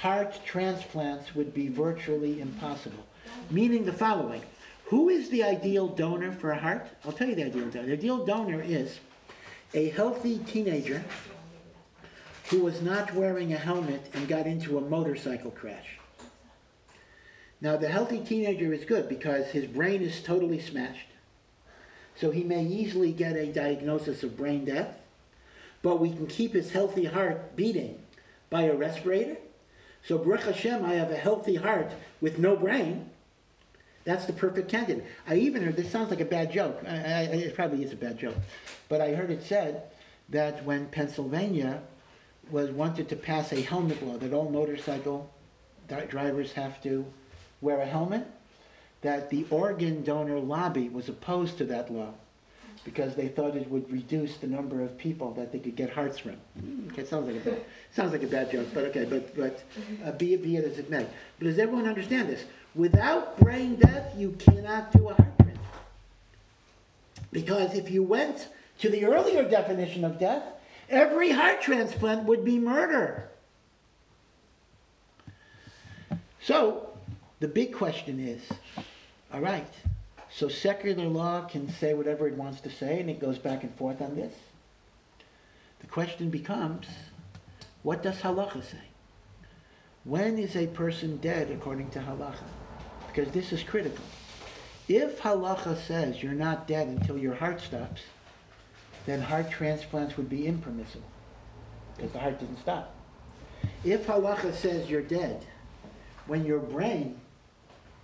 heart transplants would be virtually impossible. Meaning the following Who is the ideal donor for a heart? I'll tell you the ideal donor. The ideal donor is a healthy teenager who was not wearing a helmet and got into a motorcycle crash. Now, the healthy teenager is good because his brain is totally smashed. So he may easily get a diagnosis of brain death, but we can keep his healthy heart beating by a respirator. So, Baruch Hashem, I have a healthy heart with no brain. That's the perfect candidate. I even heard, this sounds like a bad joke. I, I, it probably is a bad joke. But I heard it said that when Pennsylvania was wanted to pass a helmet law, that all motorcycle drivers have to wear a helmet, that the organ donor lobby was opposed to that law because they thought it would reduce the number of people that they could get hearts from. Hmm, Okay, sounds like a bad, sounds like a bad joke, but okay, but but uh, be it be it as it may. But does everyone understand this? Without brain death, you cannot do a heart transplant. Because if you went to the earlier definition of death, every heart transplant would be murder. So, the big question is all right, so secular law can say whatever it wants to say, and it goes back and forth on this. The question becomes what does halacha say? When is a person dead according to halacha? Because this is critical. If halacha says you're not dead until your heart stops, then heart transplants would be impermissible because the heart didn't stop. If halacha says you're dead when your brain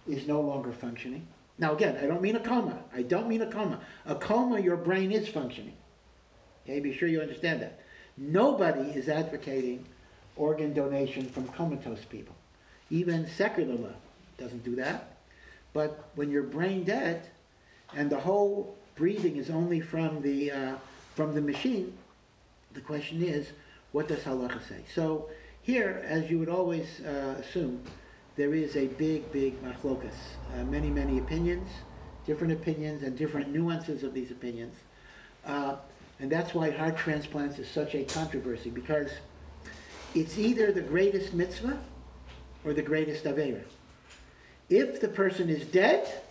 is no longer functioning, now again, I don't mean a coma. I don't mean a coma. A coma, your brain is functioning. Okay, be sure you understand that. Nobody is advocating organ donation from comatose people. Even secular law doesn't do that. But when you're brain dead and the whole breathing is only from the uh, from the machine, the question is, what does halacha say? So here, as you would always uh, assume, there is a big, big machlokas. Uh, many, many opinions, different opinions, and different nuances of these opinions. Uh, and that's why heart transplants is such a controversy, because it's either the greatest mitzvah or the greatest avera. If the person is dead,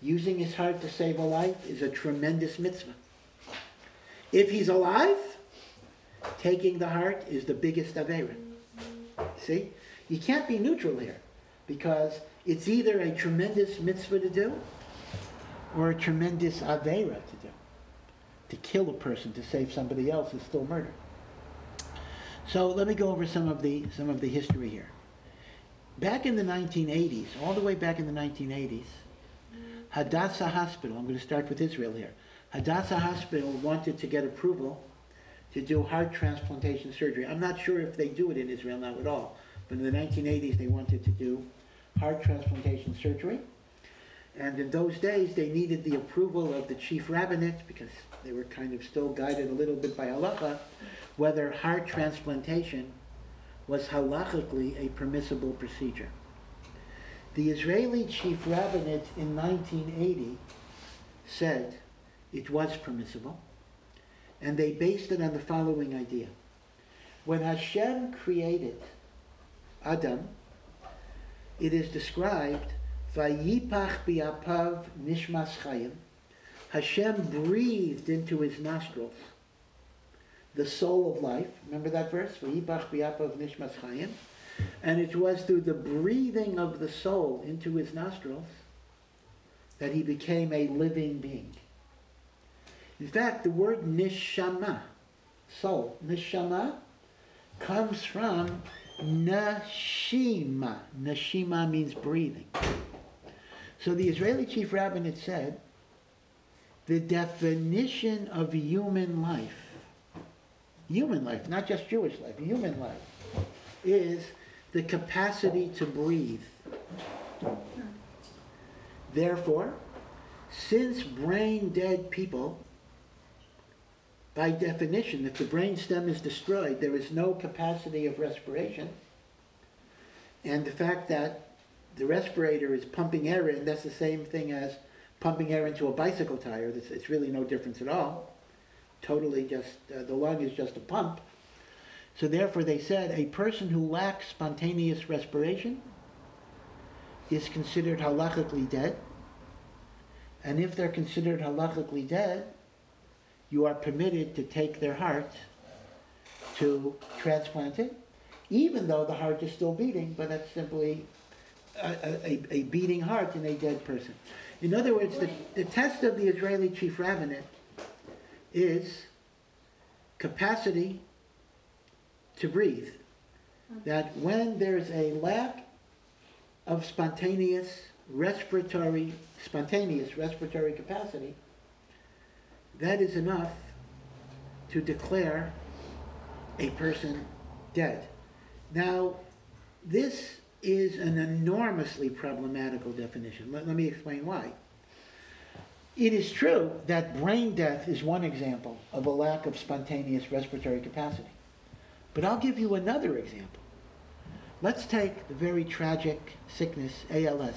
using his heart to save a life is a tremendous mitzvah. If he's alive, taking the heart is the biggest avera. See? You can't be neutral here because it's either a tremendous mitzvah to do or a tremendous avera to do. To kill a person to save somebody else is still murder. So let me go over some of the some of the history here. Back in the 1980s, all the way back in the 1980s, Hadassah Hospital, I'm going to start with Israel here. Hadassah Hospital wanted to get approval to do heart transplantation surgery. I'm not sure if they do it in Israel now at all, but in the 1980s they wanted to do heart transplantation surgery. And in those days they needed the approval of the chief rabbinate because they were kind of still guided a little bit by halacha, whether heart transplantation was halachically a permissible procedure. The Israeli chief rabbinate in 1980 said it was permissible, and they based it on the following idea. When Hashem created Adam, it is described, Vayipach bi'apav nishmas chayim, Hashem breathed into his nostrils the soul of life. Remember that verse? Vayipach bi'apav nishmas chayim. And it was through the breathing of the soul into his nostrils that he became a living being. In fact, the word nishama soul. Neshama comes from nashima. Nashima means breathing. So the Israeli chief rabbinate said the definition of human life, human life, not just Jewish life, human life, is the capacity to breathe. Therefore, since brain dead people, by definition, if the brain stem is destroyed, there is no capacity of respiration. And the fact that the respirator is pumping air in, that's the same thing as pumping air into a bicycle tire. It's, it's really no difference at all. Totally just, uh, the lung is just a pump. So therefore, they said a person who lacks spontaneous respiration is considered halachically dead. And if they're considered halachically dead, you are permitted to take their heart to transplant it, even though the heart is still beating, but that's simply a, a, a beating heart in a dead person. In other words, the, the test of the Israeli chief rabbinate is capacity to breathe. That when there's a lack of spontaneous respiratory, spontaneous respiratory capacity, that is enough to declare a person dead. Now, this is an enormously problematical definition. Let, let me explain why. It is true that brain death is one example of a lack of spontaneous respiratory capacity. But I'll give you another example. Let's take the very tragic sickness, ALS.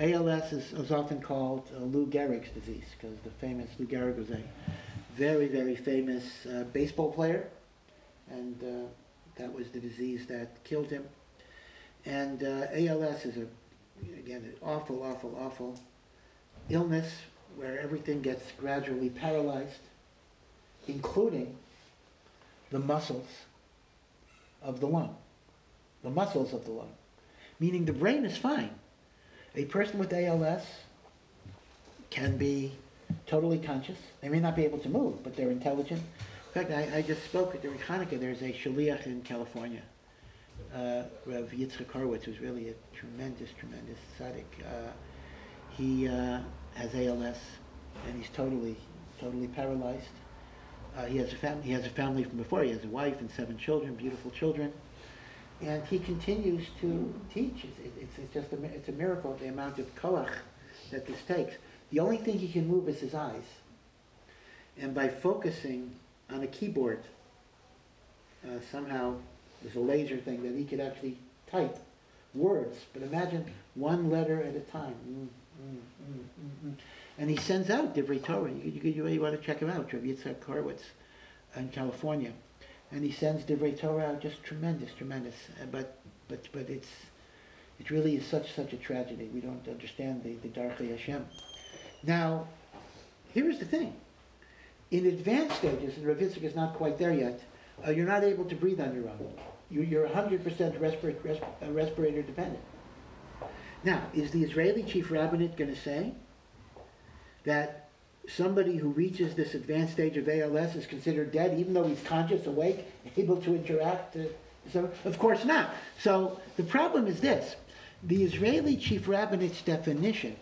ALS is, is often called uh, Lou Gehrig's disease because the famous Lou Gehrig was a very, very famous uh, baseball player, and uh, that was the disease that killed him. And uh, ALS is a, again, an awful, awful, awful illness where everything gets gradually paralyzed, including the muscles of the lung, the muscles of the lung, meaning the brain is fine. A person with ALS can be totally conscious. They may not be able to move, but they're intelligent. In fact, I, I just spoke during Hanukkah. There's a shaliach in California, uh, Rav Yitzchak Hurwitz, who's really a tremendous, tremendous tzaddik. Uh, he uh, has ALS, and he's totally, totally paralyzed. Uh, he has a family. He has a family from before. He has a wife and seven children, beautiful children, and he continues to teach. It's, it's, it's just a, it's a miracle the amount of koach that this takes. The only thing he can move is his eyes, and by focusing on a keyboard, uh, somehow there's a laser thing that he could actually type words. But imagine one letter at a time. Mm, mm, mm, mm, mm. And he sends out Divrei Torah. You, you, you really want to check him out, Rav Yitzhak Hurwitz in California. And he sends Divrei Torah out, just tremendous, tremendous. Uh, but, but, but it's, it really is such, such a tragedy. We don't understand the, the Darchei Hashem. Now, here's the thing. In advanced stages, and Ravitzik is not quite there yet, uh, you're not able to breathe on your own. You, you're 100% respir- resp- uh, respirator dependent. Now, is the Israeli chief rabbinate going to say that somebody who reaches this advanced stage of ALS is considered dead, even though he's conscious, awake, able to interact? Uh, so, of course not. So the problem is this: the Israeli chief rabbinate's definition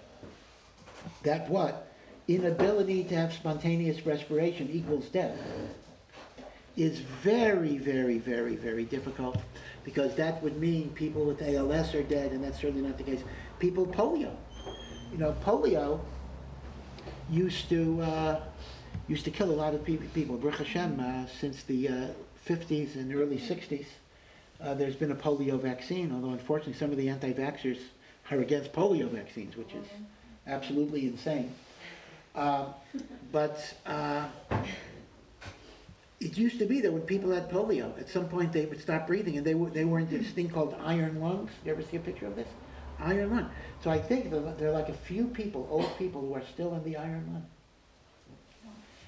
that what inability to have spontaneous respiration equals death is very, very, very, very difficult because that would mean people with ALS are dead, and that's certainly not the case. People polio, you know, polio used to uh, used to kill a lot of pe- people. Baruch Hashem, uh, since the uh, 50s and early 60s, uh, there's been a polio vaccine. Although unfortunately, some of the anti-vaxxers are against polio vaccines, which is absolutely insane. Uh, but uh, it used to be that when people had polio, at some point they would stop breathing, and they were they were in this thing called iron lungs. You ever see a picture of this? Iron lung. So I think there there are like a few people, old people, who are still in the iron lung,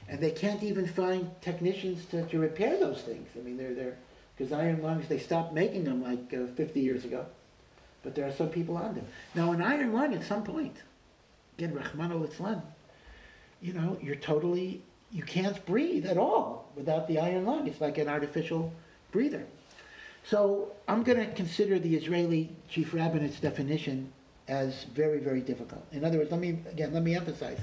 and they can't even find technicians to, to repair those things. I mean, they're they're because iron lungs they stopped making them like uh, 50 years ago, but there are some people on them. Now, an iron lung at some point, again, Rahman al you know, you're totally you can't breathe at all without the iron lung. It's like an artificial breather. So I'm going to consider the Israeli chief rabbinate definition as very, very difficult. In other words, let me, again, let me emphasize.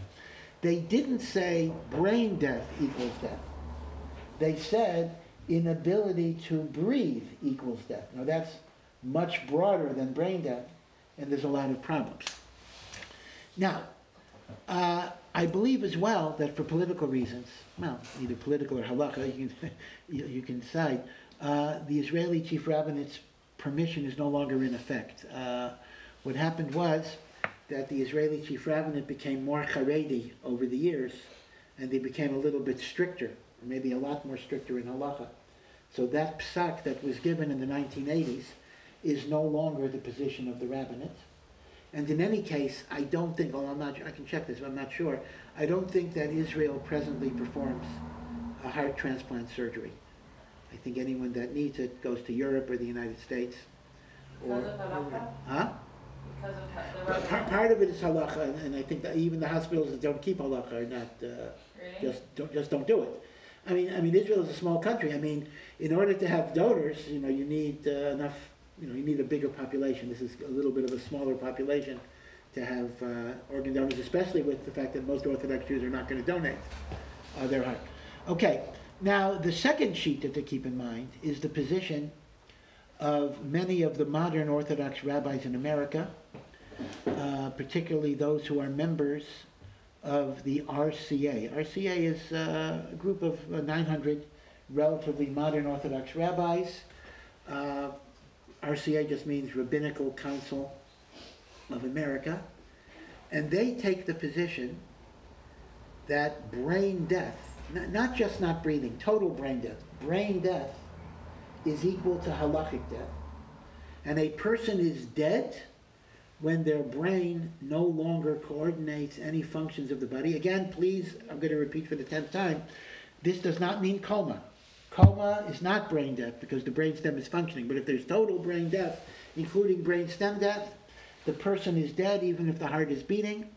They didn't say brain death equals death. They said inability to breathe equals death. Now that's much broader than brain death, and there's a lot of problems. Now, uh, I believe as well that for political reasons, well, either political or halakha, you can, you, you can decide, uh, the Israeli chief rabbinate's permission is no longer in effect. Uh, what happened was that the Israeli chief rabbinate became more Haredi over the years, and they became a little bit stricter, maybe a lot more stricter in halacha. So that psak that was given in the 1980s is no longer the position of the rabbinate. And in any case, I don't think, well, I'm not, I can check this, but I'm not sure. I don't think that Israel presently performs a heart transplant surgery. I think anyone that needs it goes to Europe or the United States. or- Because of halacha? Huh? Because of Part, part of it is halacha, and- and I think that even the hospitals that don't keep halacha are not, uh, Really? just don't, just don't do it. I mean, I mean, Israel is a small country. I mean, in order to have donors, you know, you need uh, enough, you know, you need a bigger population. This is a little bit of a smaller population to have uh, organ donors, especially with the fact that most Orthodox Jews are not going to donate uh, their heart. Okay, now the second sheet that to keep in mind is the position of many of the modern Orthodox rabbis in America, uh, particularly those who are members of the RCA. RCA is uh, a group of uh, 900 relatively modern Orthodox rabbis. Uh, RCA just means Rabbinical Council of America. And they take the position that brain death, not just not breathing, total brain death, brain death is equal to halachic death. And a person is dead when their brain no longer coordinates any functions of the body. Again, please, I'm going to repeat for the tenth time, this does not mean coma. Coma is not brain death because the brain stem is functioning. But if there's total brain death, including brain stem death, the person is dead even if the heart is beating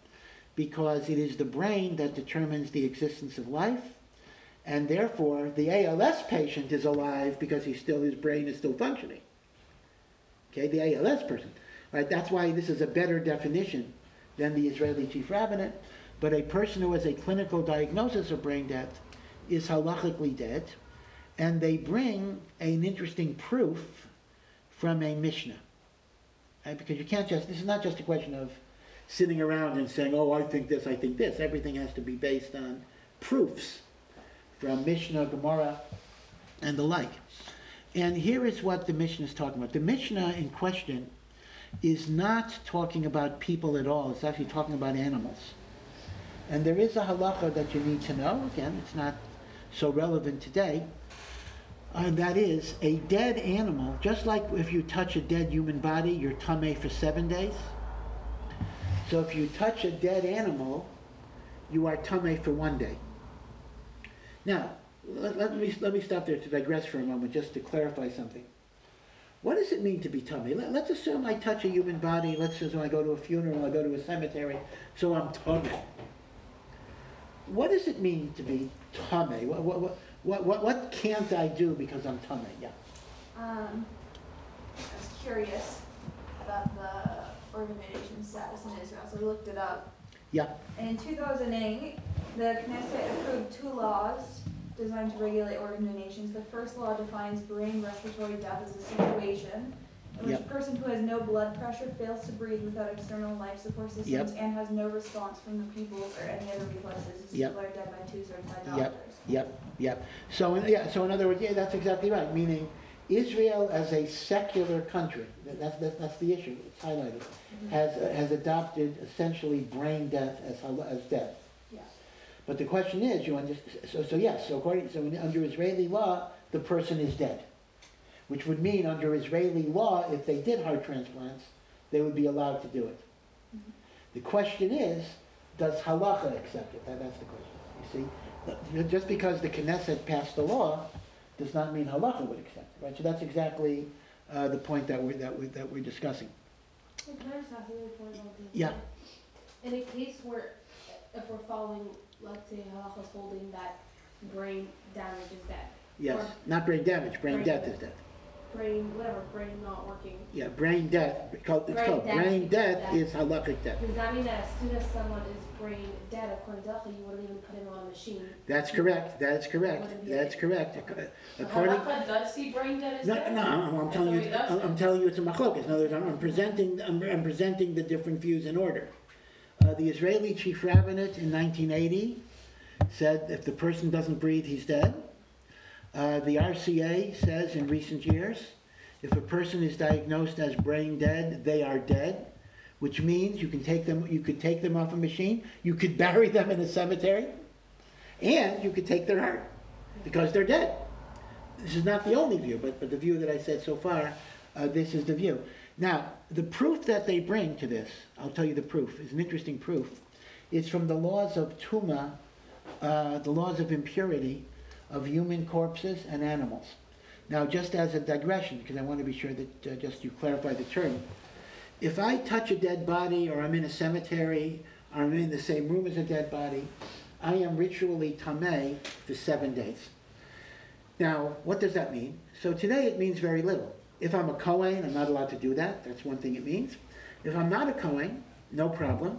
because it is the brain that determines the existence of life. And therefore, the ALS patient is alive because he's still, his brain is still functioning. Okay, the ALS person. Right? That's why this is a better definition than the Israeli chief rabbinate. But a person who has a clinical diagnosis of brain death is halachically dead. And they bring an interesting proof from a Mishnah. Right? Because you can't just, this is not just a question of sitting around and saying, oh, I think this, I think this. Everything has to be based on proofs from Mishnah, Gemara, and the like. And here is what the Mishnah is talking about. The Mishnah in question is not talking about people at all. It's actually talking about animals. And there is a halacha that you need to know. Again, it's not so relevant today. And that is a dead animal, just like if you touch a dead human body, you're tameh for seven days. So if you touch a dead animal, you are tameh for one day. Now, let, let me, let me stop there to digress for a moment, just to clarify something. What does it mean to be tameh? Let, us assume I touch a human body. Let's assume I go to a funeral, I go to a cemetery, so I'm tameh. What does it mean to be tameh? What, what, what, what, what, what can't I do because I'm tameh? Yeah. Um, I was curious about the organization status in Israel, so we looked it up. Yeah. And in 2008, the Knesset approved two laws designed to regulate organ donations. The first law defines brain respiratory death as a situation in which Yep. a person who has no blood pressure fails to breathe without external life support systems Yep. and has no response from the pupils or any other reflexes. These Yep. are dead by two certified Yep. doctors. Yep, yep. So, in- yeah, so in other words, yeah, that's exactly right, meaning Israel as a secular country, that- that's, that's, that's the issue, it's highlighted, mm-hmm. has, has adopted essentially brain death as, as death. Yeah. But the question is, you under, so, so yes, so according, so under Israeli law, the person is dead. Which would mean under Israeli law, if they did heart transplants, they would be allowed to do it. Mm-hmm. The question is, does halacha accept it? That, that's the question, you see? Just because the Knesset passed the law, does not mean halacha would accept it, right? So that's exactly, uh, the point that we're, that we, that we're discussing. Can I just ask you we go into- Yeah. In a case where if we're following, let's say, halacha's holding that brain damage is dead, Yes, not brain damage, brain Brain death is death. brain, whatever, brain not working, Yeah, brain death, it's called, it's Brain called, death. brain death Death. is halakhic death. does that mean that as soon as someone is brain dead, according to halacha, you wouldn't even put him on a machine? That's correct, that's correct, that's correct. According, Halacha does see brain dead as no, dead? no, I'm I'm telling you, he does I'm telling you it's a machlokas. In other words, I'm I'm presenting, I'm I'm presenting the different views in order. Uh, the Israeli chief rabbinate in nineteen eighty said if the person doesn't breathe, he's dead. Uh, the RCA says in recent years, if a person is diagnosed as brain dead, they are dead, which means you can take them, you could take them off a machine, you could bury them in a cemetery, and you could take their heart, because they're dead. This is not the only view, but, but the view that I said so far, uh, this is the view. Now, the proof that they bring to this, I'll tell you the proof, is an interesting proof. It's from the laws of Tuma, uh, the laws of impurity of human corpses and animals. Now, just as a digression, because I want to be sure that uh, just you clarify the term, if I touch a dead body, or I'm in a cemetery, or I'm in the same room as a dead body, I am ritually tameh for seven days. Now, what does that mean? So today it means very little. If I'm a Kohen, I'm not allowed to do that. That's one thing it means. If I'm not a Kohen, no problem.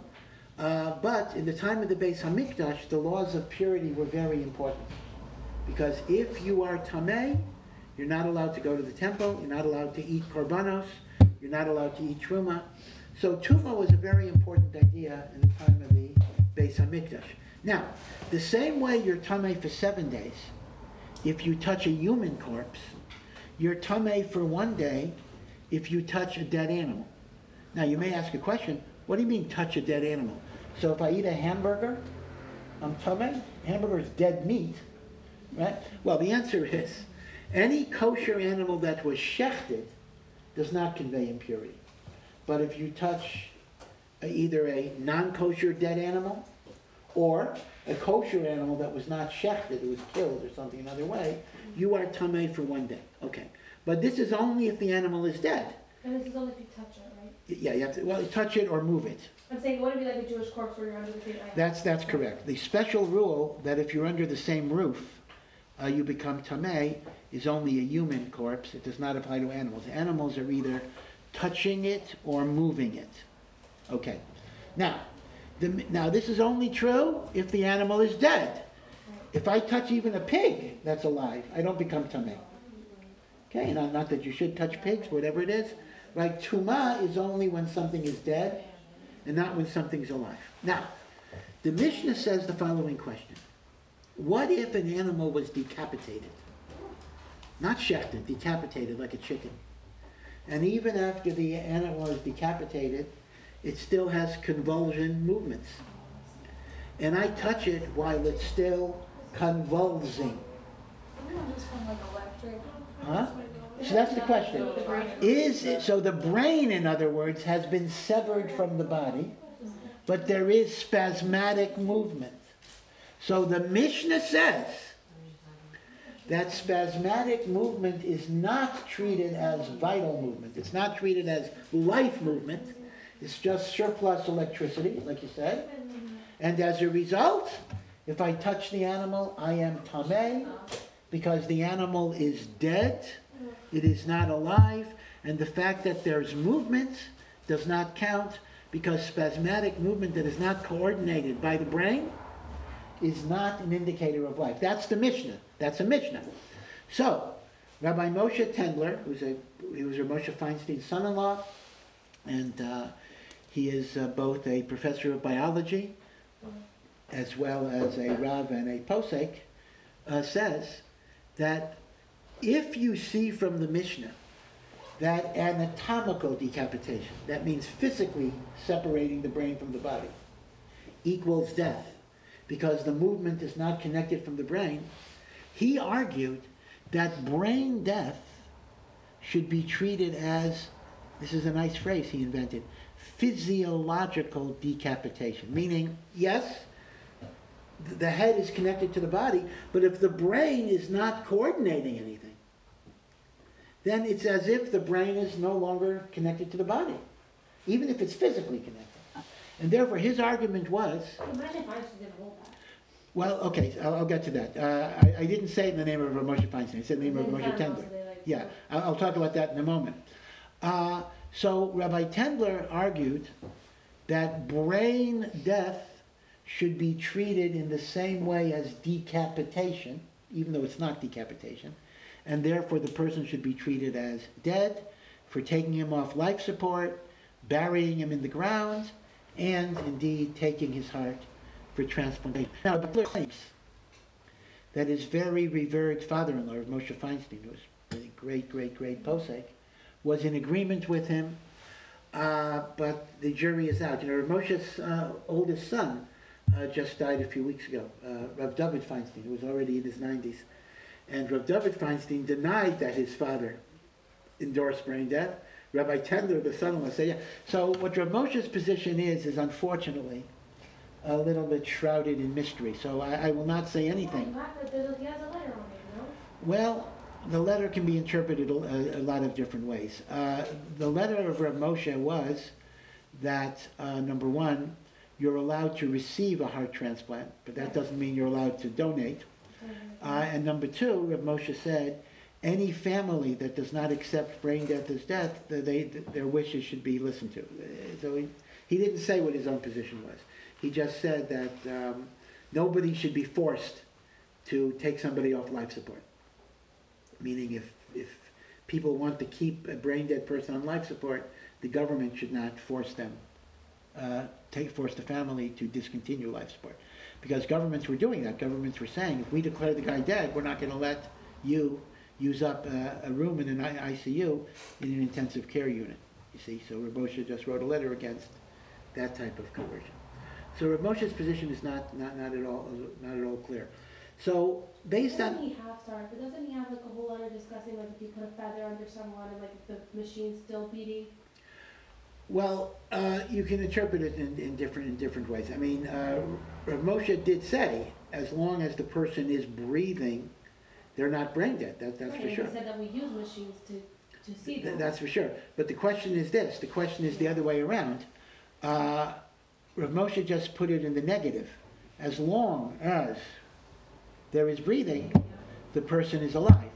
Uh, but in the time of the Beis Hamikdash, the laws of purity were very important. Because if you are Tameh, you're not allowed to go to the temple, you're not allowed to eat korbanos, you're not allowed to eat truma. So tuma was a very important idea in the time of the Beis Hamikdash. Now, the same way you're Tameh for seven days, if you touch a human corpse, you're tameh for one day if you touch a dead animal. Now, you may ask a question, what do you mean touch a dead animal? So if I eat a hamburger, I'm tameh? Hamburger is dead meat, right? Well, the answer is, any kosher animal that was shechted does not convey impurity. But if you touch either a non-kosher dead animal or a kosher animal that was not shechted, it was killed or something another way, you are tameh for one day. Okay. But this is only if the animal is dead. And this is only if you touch it, right? Yeah, you have to, well, touch it or move it. I'm saying, it wouldn't be like a Jewish corpse where you're under the same. That's, that's correct. The special rule that if you're under the same roof, uh, you become tameh is only a human corpse. It does not apply to animals. Animals are either touching it or moving it. Okay. Now, the, now this is only true if the animal is dead. If I touch even a pig that's alive, I don't become tameh. Okay, not, not that you should touch pigs, whatever it is. Like tuma is only when something is dead and not when something's alive. Now, the Mishnah says the following question. What if an animal was decapitated? Not shechted, decapitated like a chicken. And even after the animal is decapitated, it still has convulsion movements. And I touch it while it's still convulsing. Huh? So that's the question. Is it, so the brain, in other words, has been severed from the body, but there is spasmodic movement. So the Mishnah says that spasmodic movement is not treated as vital movement. It's not treated as life movement. It's just surplus electricity, like you said. And as a result, if I touch the animal, I am tameh because the animal is dead, it is not alive, and the fact that there's movement does not count because spasmodic movement that is not coordinated by the brain is not an indicator of life. That's the Mishnah. That's a Mishnah. So, Rabbi Moshe Tendler, who's a he was Rav Moshe Feinstein's son-in-law, and uh, he is uh, both a professor of biology as well as a Rav and a Posek, uh, says that if you see from the Mishnah that anatomical decapitation, that means physically separating the brain from the body, equals death, because the movement is not connected from the brain, he argued that brain death should be treated as, this is a nice phrase he invented, physiological decapitation. Meaning, yes, the head is connected to the body, but if the brain is not coordinating anything, then it's as if the brain is no longer connected to the body, even if it's physically connected. And therefore, his argument was, Imagine if I didn't hold that. well, okay, I'll, I'll get to that. Uh, I, I didn't say it in the name of Moshe Feinstein, I said in the name of Moshe Tendler. like- Yeah, I'll, I'll talk about that in a moment. Uh, so Rabbi Tendler argued that brain death should be treated in the same way as decapitation, even though it's not decapitation, and therefore the person should be treated as dead for taking him off life support, burying him in the ground, and indeed taking his heart for transplantation. Now, the claims that his very revered father-in-law, Moshe Feinstein, who was a great, great, great posek, was in agreement with him, uh, but the jury is out. You know, Moshe's uh, oldest son uh, just died a few weeks ago, uh, Rav David Feinstein, who was already in his 90s. And Rav David Feinstein denied that his father endorsed brain death. Rabbi Tendler, the son-in-law, said, yeah. So what Rav Moshe's position is, is unfortunately a little bit shrouded in mystery. So I, I will not say anything. Yeah, you have to- there's a- he has a letter on it, you? Well, the letter can be interpreted a, a lot of different ways. Uh, the letter of Rav Moshe was that, uh, number one, you're allowed to receive a heart transplant, but that doesn't mean you're allowed to donate. Uh, and number two, Rav Moshe said, any family that does not accept brain death as death, they, their wishes should be listened to. So he, he didn't say what his own position was. He just said that um, nobody should be forced to take somebody off life support. Meaning if, if people want to keep a brain dead person on life support, the government should not force them, uh, take, force the family to discontinue life support. Because governments were doing that. Governments were saying, if we declare the guy dead, we're not gonna let you use up a, a room in an ICU in an intensive care unit. You see, so Rav Moshe just wrote a letter against that type of conversion. So Rav Moshe's position is not, not, not at all, not at all clear. So based on. Doesn't he have, sorry, but doesn't he have like a whole letter discussing like if you put a feather under someone and like the machine's still beating? Well, uh, you can interpret it in, in different, in different ways. I mean, uh, Rav Moshe did say, as long as the person is breathing, they're not brain dead, that, that's Right, for sure. He said that we use machines to, to see Th- them. That's for sure. But the question is this, the question is the other way around. Uh, Rav Moshe just put it in the negative. As long as there is breathing, the person is alive.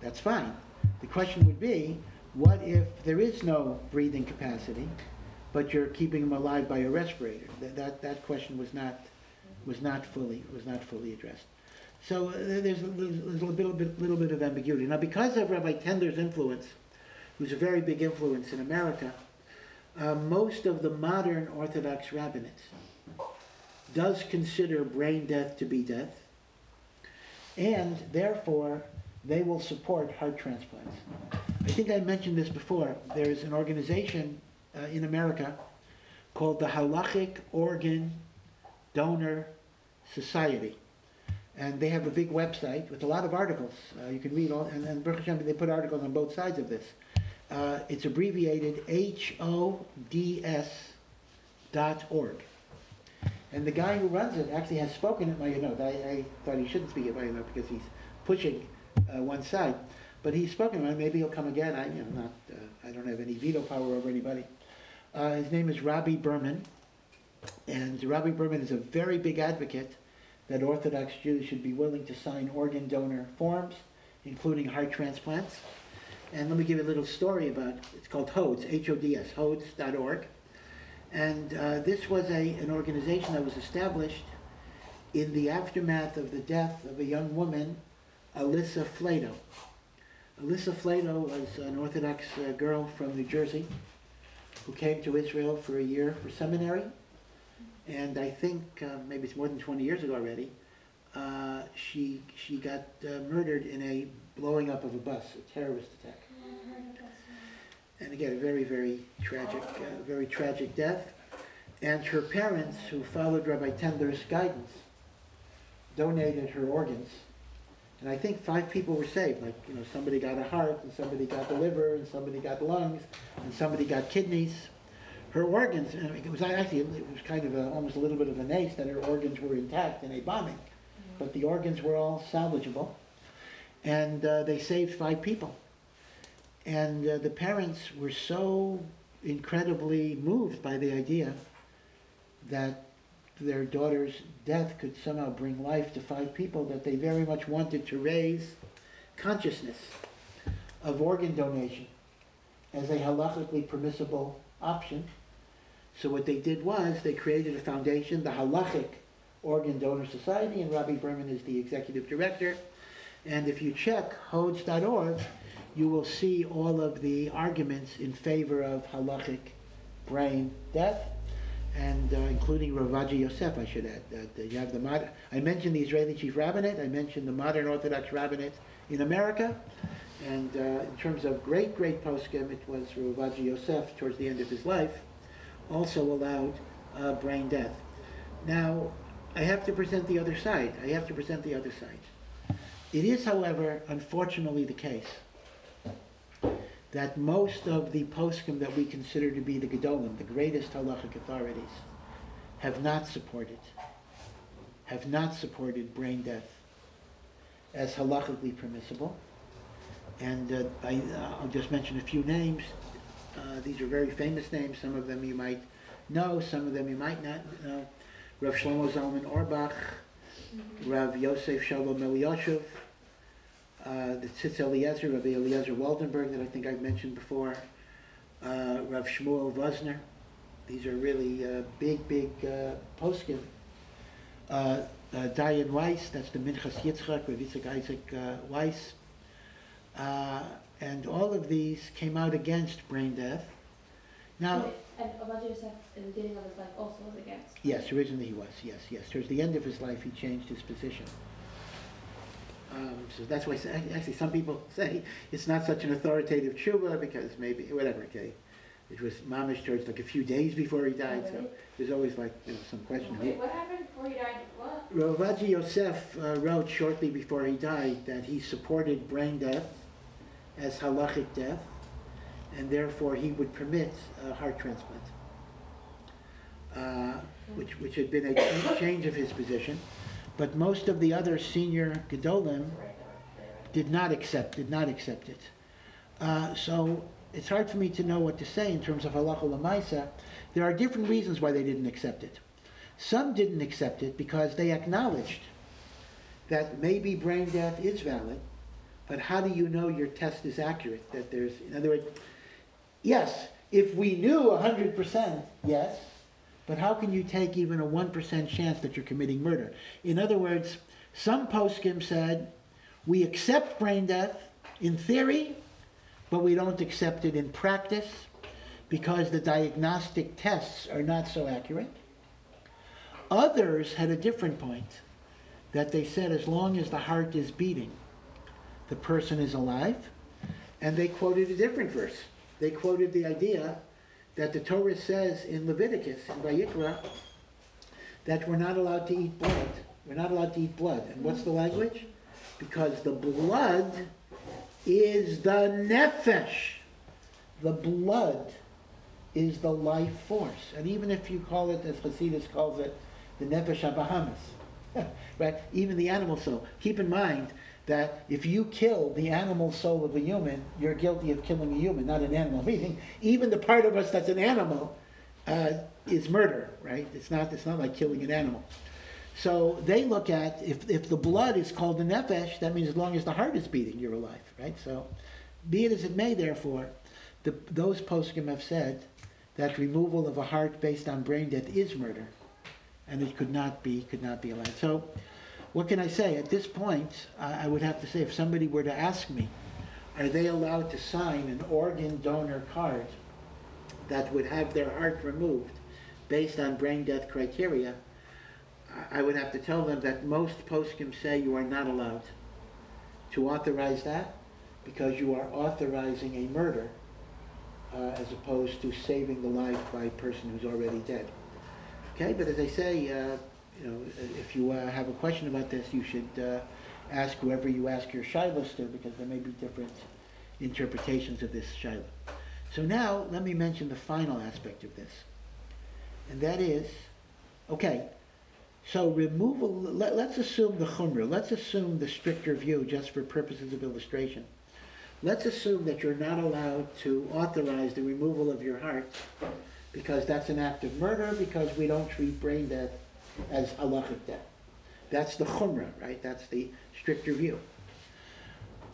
That's fine. The question would be, what if there is no breathing capacity, but you're keeping them alive by a respirator? That, that, that question was not, was not fully, was not fully addressed. So uh, there's, there's a little bit, little bit of ambiguity. Now, because of Rabbi Tendler's influence, who's a very big influence in America, uh, most of the modern Orthodox rabbinates does consider brain death to be death, and therefore they will support heart transplants. I think I mentioned this before. There is an organization uh, in America called the Halachic Organ Donor Society. And they have a big website with a lot of articles. Uh, you can read all, and, and Baruch Hashem, they put articles on both sides of this. Uh, it's abbreviated H-O-D-S dot org. And the guy who runs it actually has spoken at Mayanot. I, I thought he shouldn't speak at Mayanot because he's pushing uh, one side. But he's spoken it. Maybe he'll come again. I, you know, not, uh, I don't have any veto power over anybody. Uh, his name is Robbie Berman. And Robbie Berman is a very big advocate that Orthodox Jews should be willing to sign organ donor forms, including heart transplants. And let me give you a little story about, it's called HODS, H-O-D-S, HODS.org. And uh, this was a, an organization that was established in the aftermath of the death of a young woman, Alisa Flatow. Alisa Flatow was an Orthodox uh, girl from New Jersey who came to Israel for a year for seminary. And I think uh, maybe it's more than 20 years ago already. Uh, she she got uh, murdered in a blowing up of a bus, a terrorist attack. And again, a very very tragic, uh, very tragic death. And her parents, who followed Rabbi Tendler's guidance, donated her organs. And I think five people were saved. Like you know, somebody got a heart, and somebody got the liver, and somebody got lungs, and somebody got kidneys her organs, it was actually, it was kind of a, almost a little bit of an ace that her organs were intact in a bombing. But the organs were all salvageable. And uh, they saved five people. And uh, the parents were so incredibly moved by the idea that their daughter's death could somehow bring life to five people, that they very much wanted to raise consciousness of organ donation as a halachically permissible option. So what they did was they created a foundation, the Halachic Organ Donor Society, and Rabbi Berman is the executive director. And if you check HODS.org, you will see all of the arguments in favor of halachic brain death, and uh, including Rav Ovadia Yosef, I should add. That uh, you have the mod- I mentioned the Israeli chief rabbinate. I mentioned the modern Orthodox rabbinate in America. And uh, in terms of great, great poskim, it was Rav Ovadia Yosef towards the end of his life, also allowed uh, brain death. Now, I have to present the other side. I have to present the other side. It is, however, unfortunately the case that most of the poskim that we consider to be the Gedolim, the greatest halachic authorities, have not supported, have not supported brain death as halachically permissible. And uh, I, uh, I'll just mention a few names. Uh, these are very famous names. Some of them you might know, some of them you might not know. Rav Shlomo Zalman Auerbach, Rav Yosef Shalom Eliashiv, uh, the Tzitz Eliezer, Rabbi Eliezer Waldenberg that I think I've mentioned before, uh, Rav Shmuel Wosner. These are really uh, big, big uh, poskim. Uh, uh, Dayan Weiss, that's the Minchas Yitzchak, Rav Yitzchak Isaac uh, Weiss. And all of these came out against brain death. Now, And Elijah Yosef, in the beginning of his life, also was against. Yes, originally he was, yes, yes. Towards the end of his life, he changed his position. Um, so that's why, actually, some people say it's not such an authoritative tshuva because maybe, whatever, okay. It was mamish towards like a few days before he died, so there's always like, you know, some question. Wait, what happened before he died? What? Rav Ovadia Yosef uh, wrote shortly before he died that he supported brain death as halachic death, and therefore he would permit a heart transplant, uh, which, which had been a change of his position. But most of the other senior Gedolim did not accept, did not accept it. Uh, so it's hard for me to know what to say in terms of halacha lemaisa. There are different reasons why they didn't accept it. Some didn't accept it because they acknowledged that maybe brain death is valid, but how do you know your test is accurate? That there's, in other words, yes, if we knew 100%, yes, but how can you take even a 1% chance that you're committing murder? In other words, some poskim said, we accept brain death in theory, but we don't accept it in practice because the diagnostic tests are not so accurate. Others had a different point that they said as long as the heart is beating, the person is alive. And they quoted a different verse. They quoted the idea that the Torah says in Leviticus, in Vayikra, that we're not allowed to eat blood. We're not allowed to eat blood. And what's the language? Because the blood is the nefesh. The blood is the life force. And even if you call it, as Hasidus calls it, the nefesh habahamis, right? Even the animal soul. Keep in mind that if you kill the animal soul of a human, you're guilty of killing a human, not an animal. Meaning, even the part of us that's an animal uh, is murder, right? It's not. It's not like killing an animal. So they look at if if the blood is called the nefesh, that means as long as the heart is beating, you're alive, right? So, be it as it may, therefore, the, those poskim have said that removal of a heart based on brain death is murder, and it could not be could not be allowed. So, what can I say? At this point, I, I would have to say, if somebody were to ask me, are they allowed to sign an organ donor card that would have their heart removed based on brain death criteria? I- would have to tell them that most poskim say you are not allowed to authorize that because you are authorizing a murder uh, as opposed to saving the life by a person who's already dead. Okay, but as I say, uh, you know, if you uh, have a question about this, you should uh, ask whoever you ask your shilas to because there may be different interpretations of this shilah. So now, let me mention the final aspect of this. And that is, okay, so removal, let, let's assume the chumrah, let's assume the stricter view just for purposes of illustration. Let's assume that you're not allowed to authorize the removal of your heart because that's an act of murder, because we don't treat brain death as halachic death. That's the chumrah, right? That's the stricter view.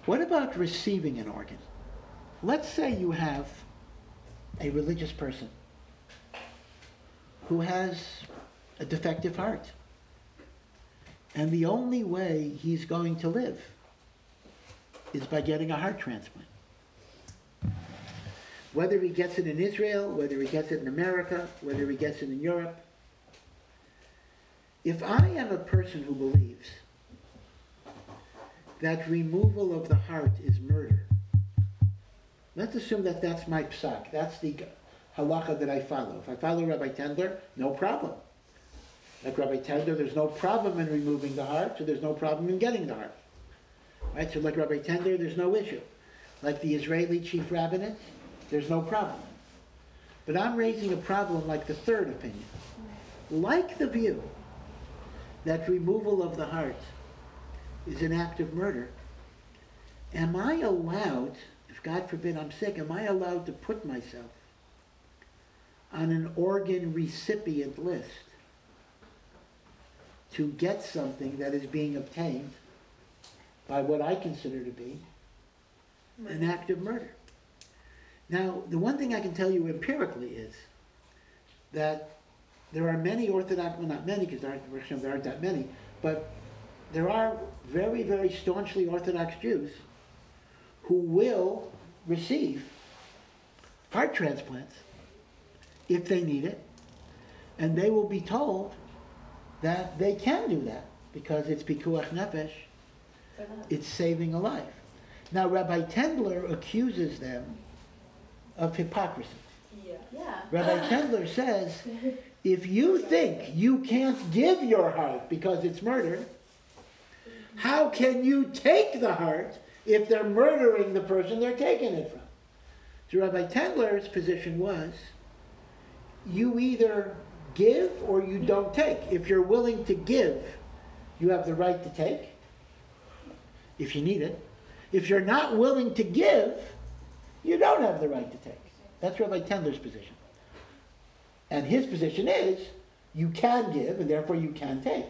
What about receiving an organ? Let's say you have a religious person who has a defective heart. And the only way he's going to live is by getting a heart transplant. Whether he gets it in Israel, whether he gets it in America, whether he gets it in Europe. If I am a person who believes that removal of the heart is murder, let's assume that that's my psak, that's the halacha that I follow. If I follow Rabbi Tendler, no problem. Like Rabbi Tendler, there's no problem in removing the heart, so there's no problem in getting the heart. Right? So like Rabbi Tendler, there's no issue. Like the Israeli chief rabbinate, there's no problem. But I'm raising a problem like the third opinion. Like the view that removal of the heart is an act of murder, am I allowed, if God forbid I'm sick, am I allowed to put myself on an organ recipient list to get something that is being obtained by what I consider to be an act of murder. Now, the one thing I can tell you empirically is that there are many Orthodox, well, not many, because there aren't, there aren't that many, but there are very, very staunchly Orthodox Jews who will receive heart transplants if they need it, and they will be told that they can do that because it's pikuach nefesh, it's saving a life. Now, Rabbi Tendler accuses them of hypocrisy. Yeah. Yeah. Rabbi Tendler says, if you think you can't give your heart because it's murder, how can you take the heart if they're murdering the person they're taking it from? So Rabbi Tendler's position was, you either give or you don't take. If you're willing to give, you have the right to take, if you need it. If you're not willing to give, you don't have the right to take. That's Rabbi Tendler's position. And his position is, you can give and therefore you can take.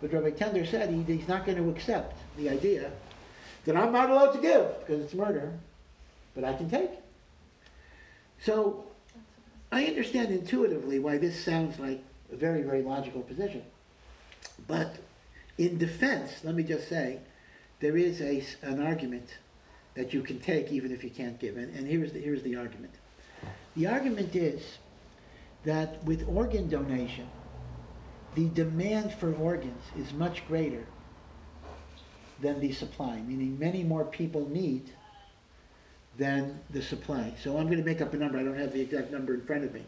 But Rabbi Tendler said he, he's not going to accept the idea that I'm not allowed to give because it's murder, but I can take. So I understand intuitively why this sounds like a very, very logical position. But in defense, let me just say, there is a, an argument that you can take even if you can't give. And, and here's, the, here's the argument. The argument is that with organ donation, the demand for organs is much greater than the supply, meaning many more people need than the supply. So I'm going to make up a number. I don't have the exact number in front of me.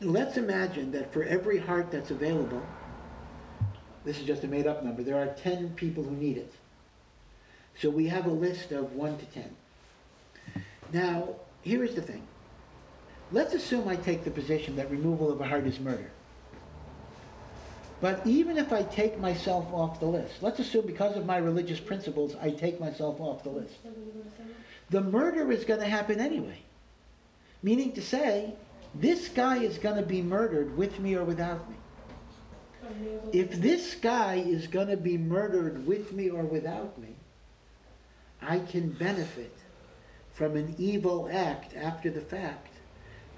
Let's imagine that for every heart that's available, this is just a made up number, there are 10 people who need it. So we have a list of 1 to 10. Now, here is the thing. Let's assume I take the position that removal of a heart is murder. But even if I take myself off the list, let's assume because of my religious principles, I take myself off the list. The murder is going to happen anyway. Meaning to say, this guy is going to be murdered with me or without me. If this guy is going to be murdered with me or without me, I can benefit from an evil act after the fact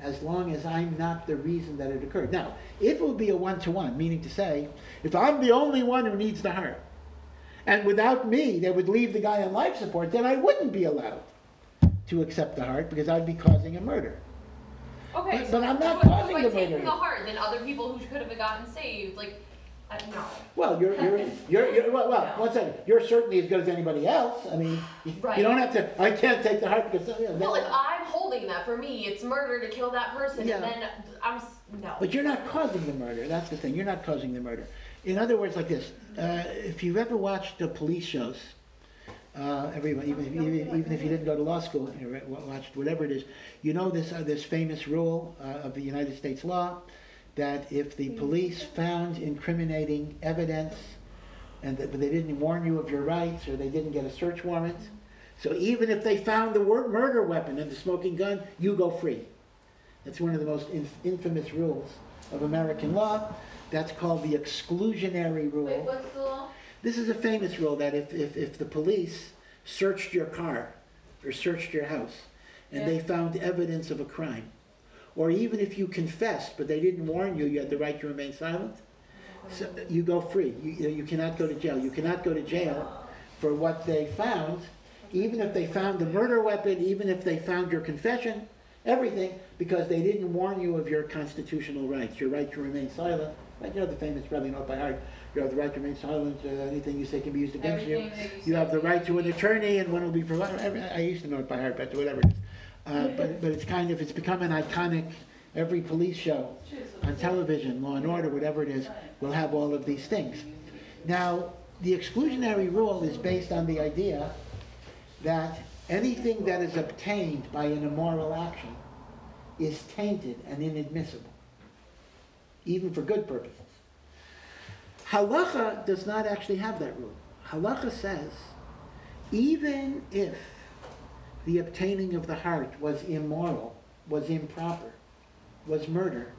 as long as I'm not the reason that it occurred. Now, if it would be a one to one, meaning to say, if I'm the only one who needs the heart, and without me they would leave the guy on life support, then I wouldn't be allowed to accept the heart because I'd be causing a murder. Okay, But- so but I'm not by- causing by the taking the heart, then other people who could have gotten saved, like, uh, no. Well, you're, you're, you're, you're well, well, Yeah. one second. You're certainly as good as anybody else. I mean, you, you don't have to. I can't take the heart because. You know, Well, if I'm holding that for me, it's murder to kill that person, Yeah. and then I'm s- no. But you're not causing the murder. That's the thing. You're not causing the murder. In other words, like this: uh, if you've ever watched the police shows, uh, everyone, even, even even if you didn't go to law school, you know, wa- watched whatever it is, you know this uh, this famous rule uh, of the United States law that if the hmm. police found incriminating evidence and that, but they didn't warn you of your rights or they didn't get a search warrant, so even if they found the word murder weapon and the smoking gun, you go free That's one of the most inf- infamous rules of American law. That's called the exclusionary rule. Wait, what's the law? This is a famous rule that if, if, if the police searched your car or searched your house and they found evidence of a crime, or even if you confessed but they didn't warn you, you had the right to remain silent, so you go free. You, you cannot go to jail. You cannot go to jail for what they found, even if they found the murder weapon, even if they found your confession, everything, because they didn't warn you of your constitutional rights, your right to remain silent. Right, you know the famous, probably not by heart, you have the right to remain silent, uh, anything you say can be used against you. Everything that You have the right to an attorney and one will be provided, I used to know it by heart, but whatever it is. Uh, but, but it's kind of, it's become an iconic, every police show on television, Law and Order, whatever it is, will have all of these things. Now, the exclusionary rule is based on the idea that anything that is obtained by an immoral action is tainted and inadmissible, even for good purposes. Halacha does not actually have that rule. Halacha says, even if the obtaining of the heart was immoral, was improper, was murder,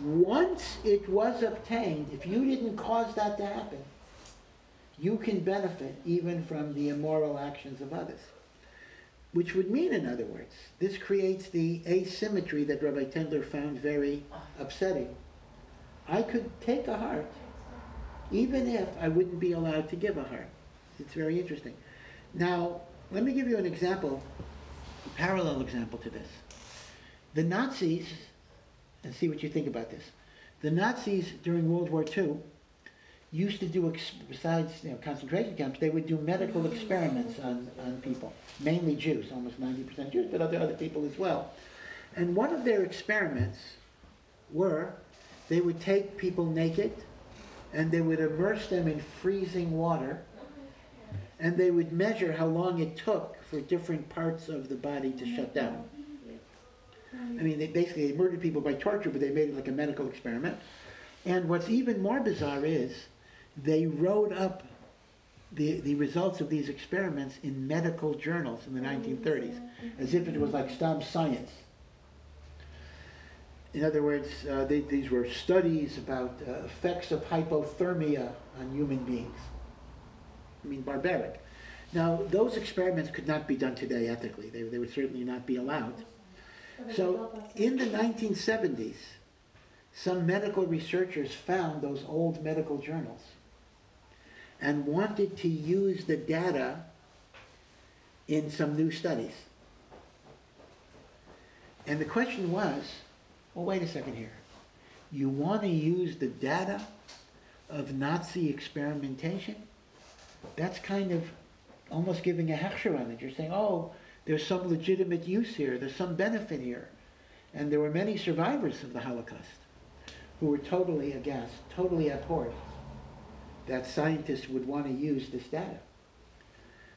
once it was obtained, if you didn't cause that to happen, you can benefit even from the immoral actions of others. Which would mean, in other words, this creates the asymmetry that Rabbi Tendler found very upsetting. I could take a heart, even if I wouldn't be allowed to give a heart. It's very interesting. Now, let me give you an example, a parallel example to this. The Nazis, and see what you think about this. The Nazis during World War II used to do, besides you know, concentration camps, they would do medical experiments on, on people, mainly Jews, almost 90% Jews, but other, other people as well. And one of their experiments were they would take people naked and they would immerse them in freezing water and they would measure how long it took for different parts of the body to shut down. I mean, they basically they murdered people by torture, but they made it like a medical experiment. And what's even more bizarre is they wrote up the, the results of these experiments in medical journals in the 1930s, as if it was like stem science. In other words, uh, they, these were studies about uh, effects of hypothermia on human beings. I mean, barbaric. Now, those experiments could not be done today ethically. They, they would certainly not be allowed. So, in the 1970s, some medical researchers found those old medical journals and wanted to use the data in some new studies. And the question was, well, wait a second here. You want to use the data of Nazi experimentation? That's kind of almost giving a hechsher on it. You're saying, oh, there's some legitimate use here, there's some benefit here. And there were many survivors of the Holocaust who were totally aghast, totally abhorred that scientists would want to use this data.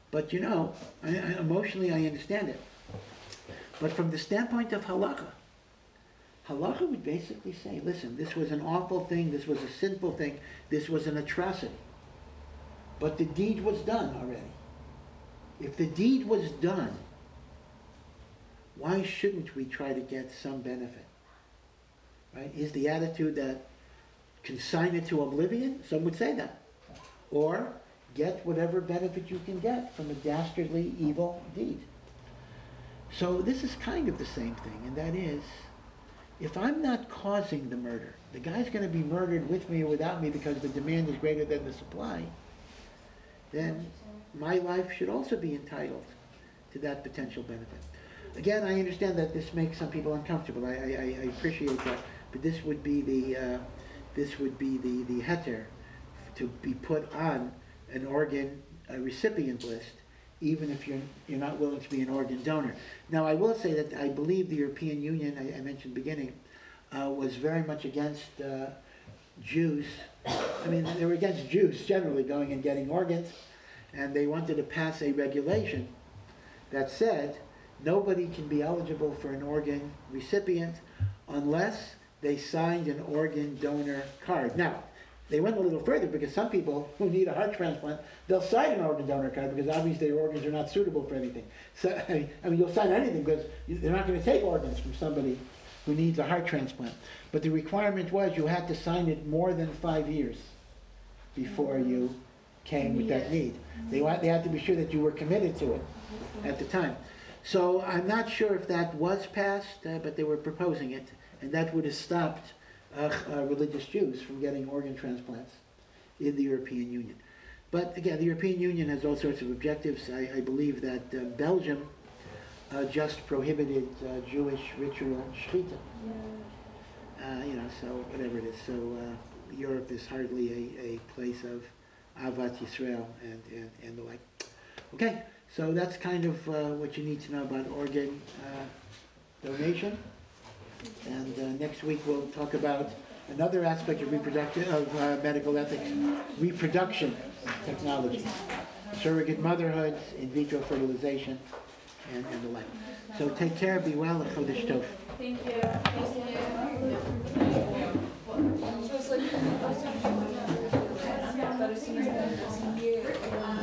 But you know, I, I, emotionally I understand it. But from the standpoint of halacha, halacha would basically say, listen, this was an awful thing, this was a sinful thing, this was an atrocity. But the deed was done already. If the deed was done, why shouldn't we try to get some benefit? Right? Is the attitude that consign it to oblivion? Some would say that. Or get whatever benefit you can get from a dastardly evil deed. So this is kind of the same thing, and that is, if I'm not causing the murder, the guy's going to be murdered with me or without me because the demand is greater than the supply, then my life should also be entitled to that potential benefit. Again, I understand that this makes some people uncomfortable. I, I, I appreciate that, but this would be the uh, this would be the the heter to be put on an organ a recipient list, even if you're you're not willing to be an organ donor. Now, I will say that I believe the European Union, I, I mentioned beginning, uh, was very much against uh, Jews. I mean, they were against Jews generally going and getting organs, and they wanted to pass a regulation that said nobody can be eligible for an organ recipient unless they signed an organ donor card. Now, they went a little further because some people who need a heart transplant, they'll sign an organ donor card because obviously their organs are not suitable for anything. So, I mean, you'll sign anything because they're not going to take organs from somebody who needs a heart transplant. But the requirement was you had to sign it more than five years before you came with that need. They want, they had to be sure that you were committed to it at the time. So I'm not sure if that was passed, uh, but they were proposing it, and that would have stopped uh, uh, religious Jews from getting organ transplants in the European Union. But again, the European Union has all sorts of objectives. I, I believe that uh, Belgium uh, just prohibited uh, Jewish ritual shechita. Uh, you know, so whatever it is. So uh, Europe is hardly a, a place of Ahavat Yisrael and, and, and the like. Okay, so that's kind of uh, what you need to know about organ uh, donation. And uh, next week we'll talk about another aspect of reproductive, of uh, medical ethics, reproduction technology, surrogate motherhood, in vitro fertilization, and, and the like. So take care, be well, and Chodesh Tov. Thank you. Thank you.